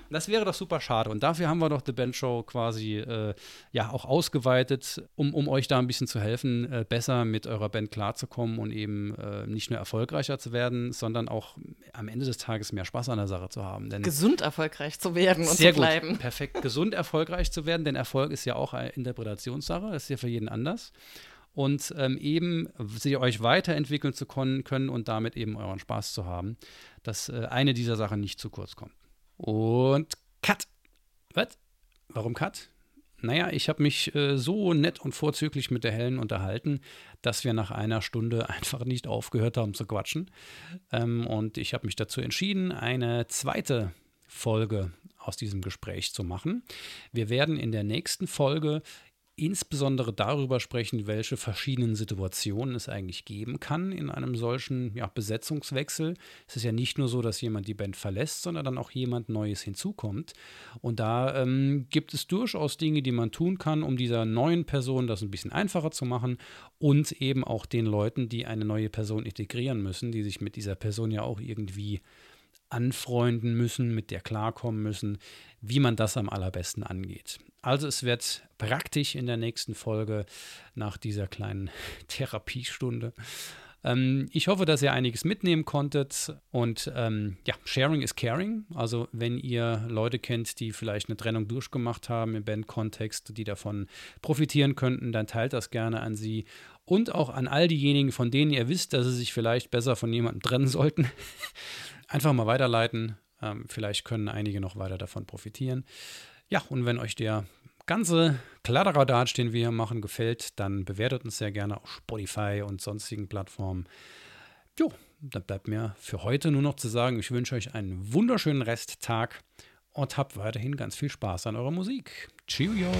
A: Das wäre doch super schade. Und dafür haben wir doch The Band Show quasi äh, ja auch ausgeweitet, um, um euch da ein bisschen zu helfen, äh, besser mit eurer Band klarzukommen und eben äh, nicht nur erfolgreicher zu werden, sondern auch am Ende des Tages mehr Spaß an der Sache zu haben.
B: Denn Gesund erfolgreich zu werden und zu bleiben.
A: Gut, perfekt. Gesund erfolgreich zu werden, denn Erfolg ist ja auch eine Interpretationssache, das ist ja für jeden anders und ähm, eben sie euch weiterentwickeln zu können und damit eben euren Spaß zu haben, dass äh, eine dieser Sachen nicht zu kurz kommt. Und Cut. Was? Warum Cut? Naja, ich habe mich äh, so nett und vorzüglich mit der Helen unterhalten, dass wir nach einer Stunde einfach nicht aufgehört haben zu quatschen. Ähm, und ich habe mich dazu entschieden, eine zweite Folge aus diesem Gespräch zu machen. Wir werden in der nächsten Folge insbesondere darüber sprechen, welche verschiedenen Situationen es eigentlich geben kann in einem solchen ja, Besetzungswechsel. Es ist ja nicht nur so, dass jemand die Band verlässt, sondern dann auch jemand Neues hinzukommt. Und da ähm, gibt es durchaus Dinge, die man tun kann, um dieser neuen Person das ein bisschen einfacher zu machen und eben auch den Leuten, die eine neue Person integrieren müssen, die sich mit dieser Person ja auch irgendwie anfreunden müssen, mit der klarkommen müssen, wie man das am allerbesten angeht. Also es wird praktisch in der nächsten Folge nach dieser kleinen Therapiestunde. Ähm, ich hoffe, dass ihr einiges mitnehmen konntet und ähm, ja, Sharing is Caring. Also wenn ihr Leute kennt, die vielleicht eine Trennung durchgemacht haben im Bandkontext, die davon profitieren könnten, dann teilt das gerne an sie und auch an all diejenigen, von denen ihr wisst, dass sie sich vielleicht besser von jemandem trennen sollten. Einfach mal weiterleiten. Ähm, vielleicht können einige noch weiter davon profitieren. Ja, und wenn euch der ganze Kladderadatsch, den wir hier machen, gefällt, dann bewertet uns sehr gerne auf Spotify und sonstigen Plattformen. Jo, dann bleibt mir für heute nur noch zu sagen, ich wünsche euch einen wunderschönen Resttag und habt weiterhin ganz viel Spaß an eurer Musik. Cheerio!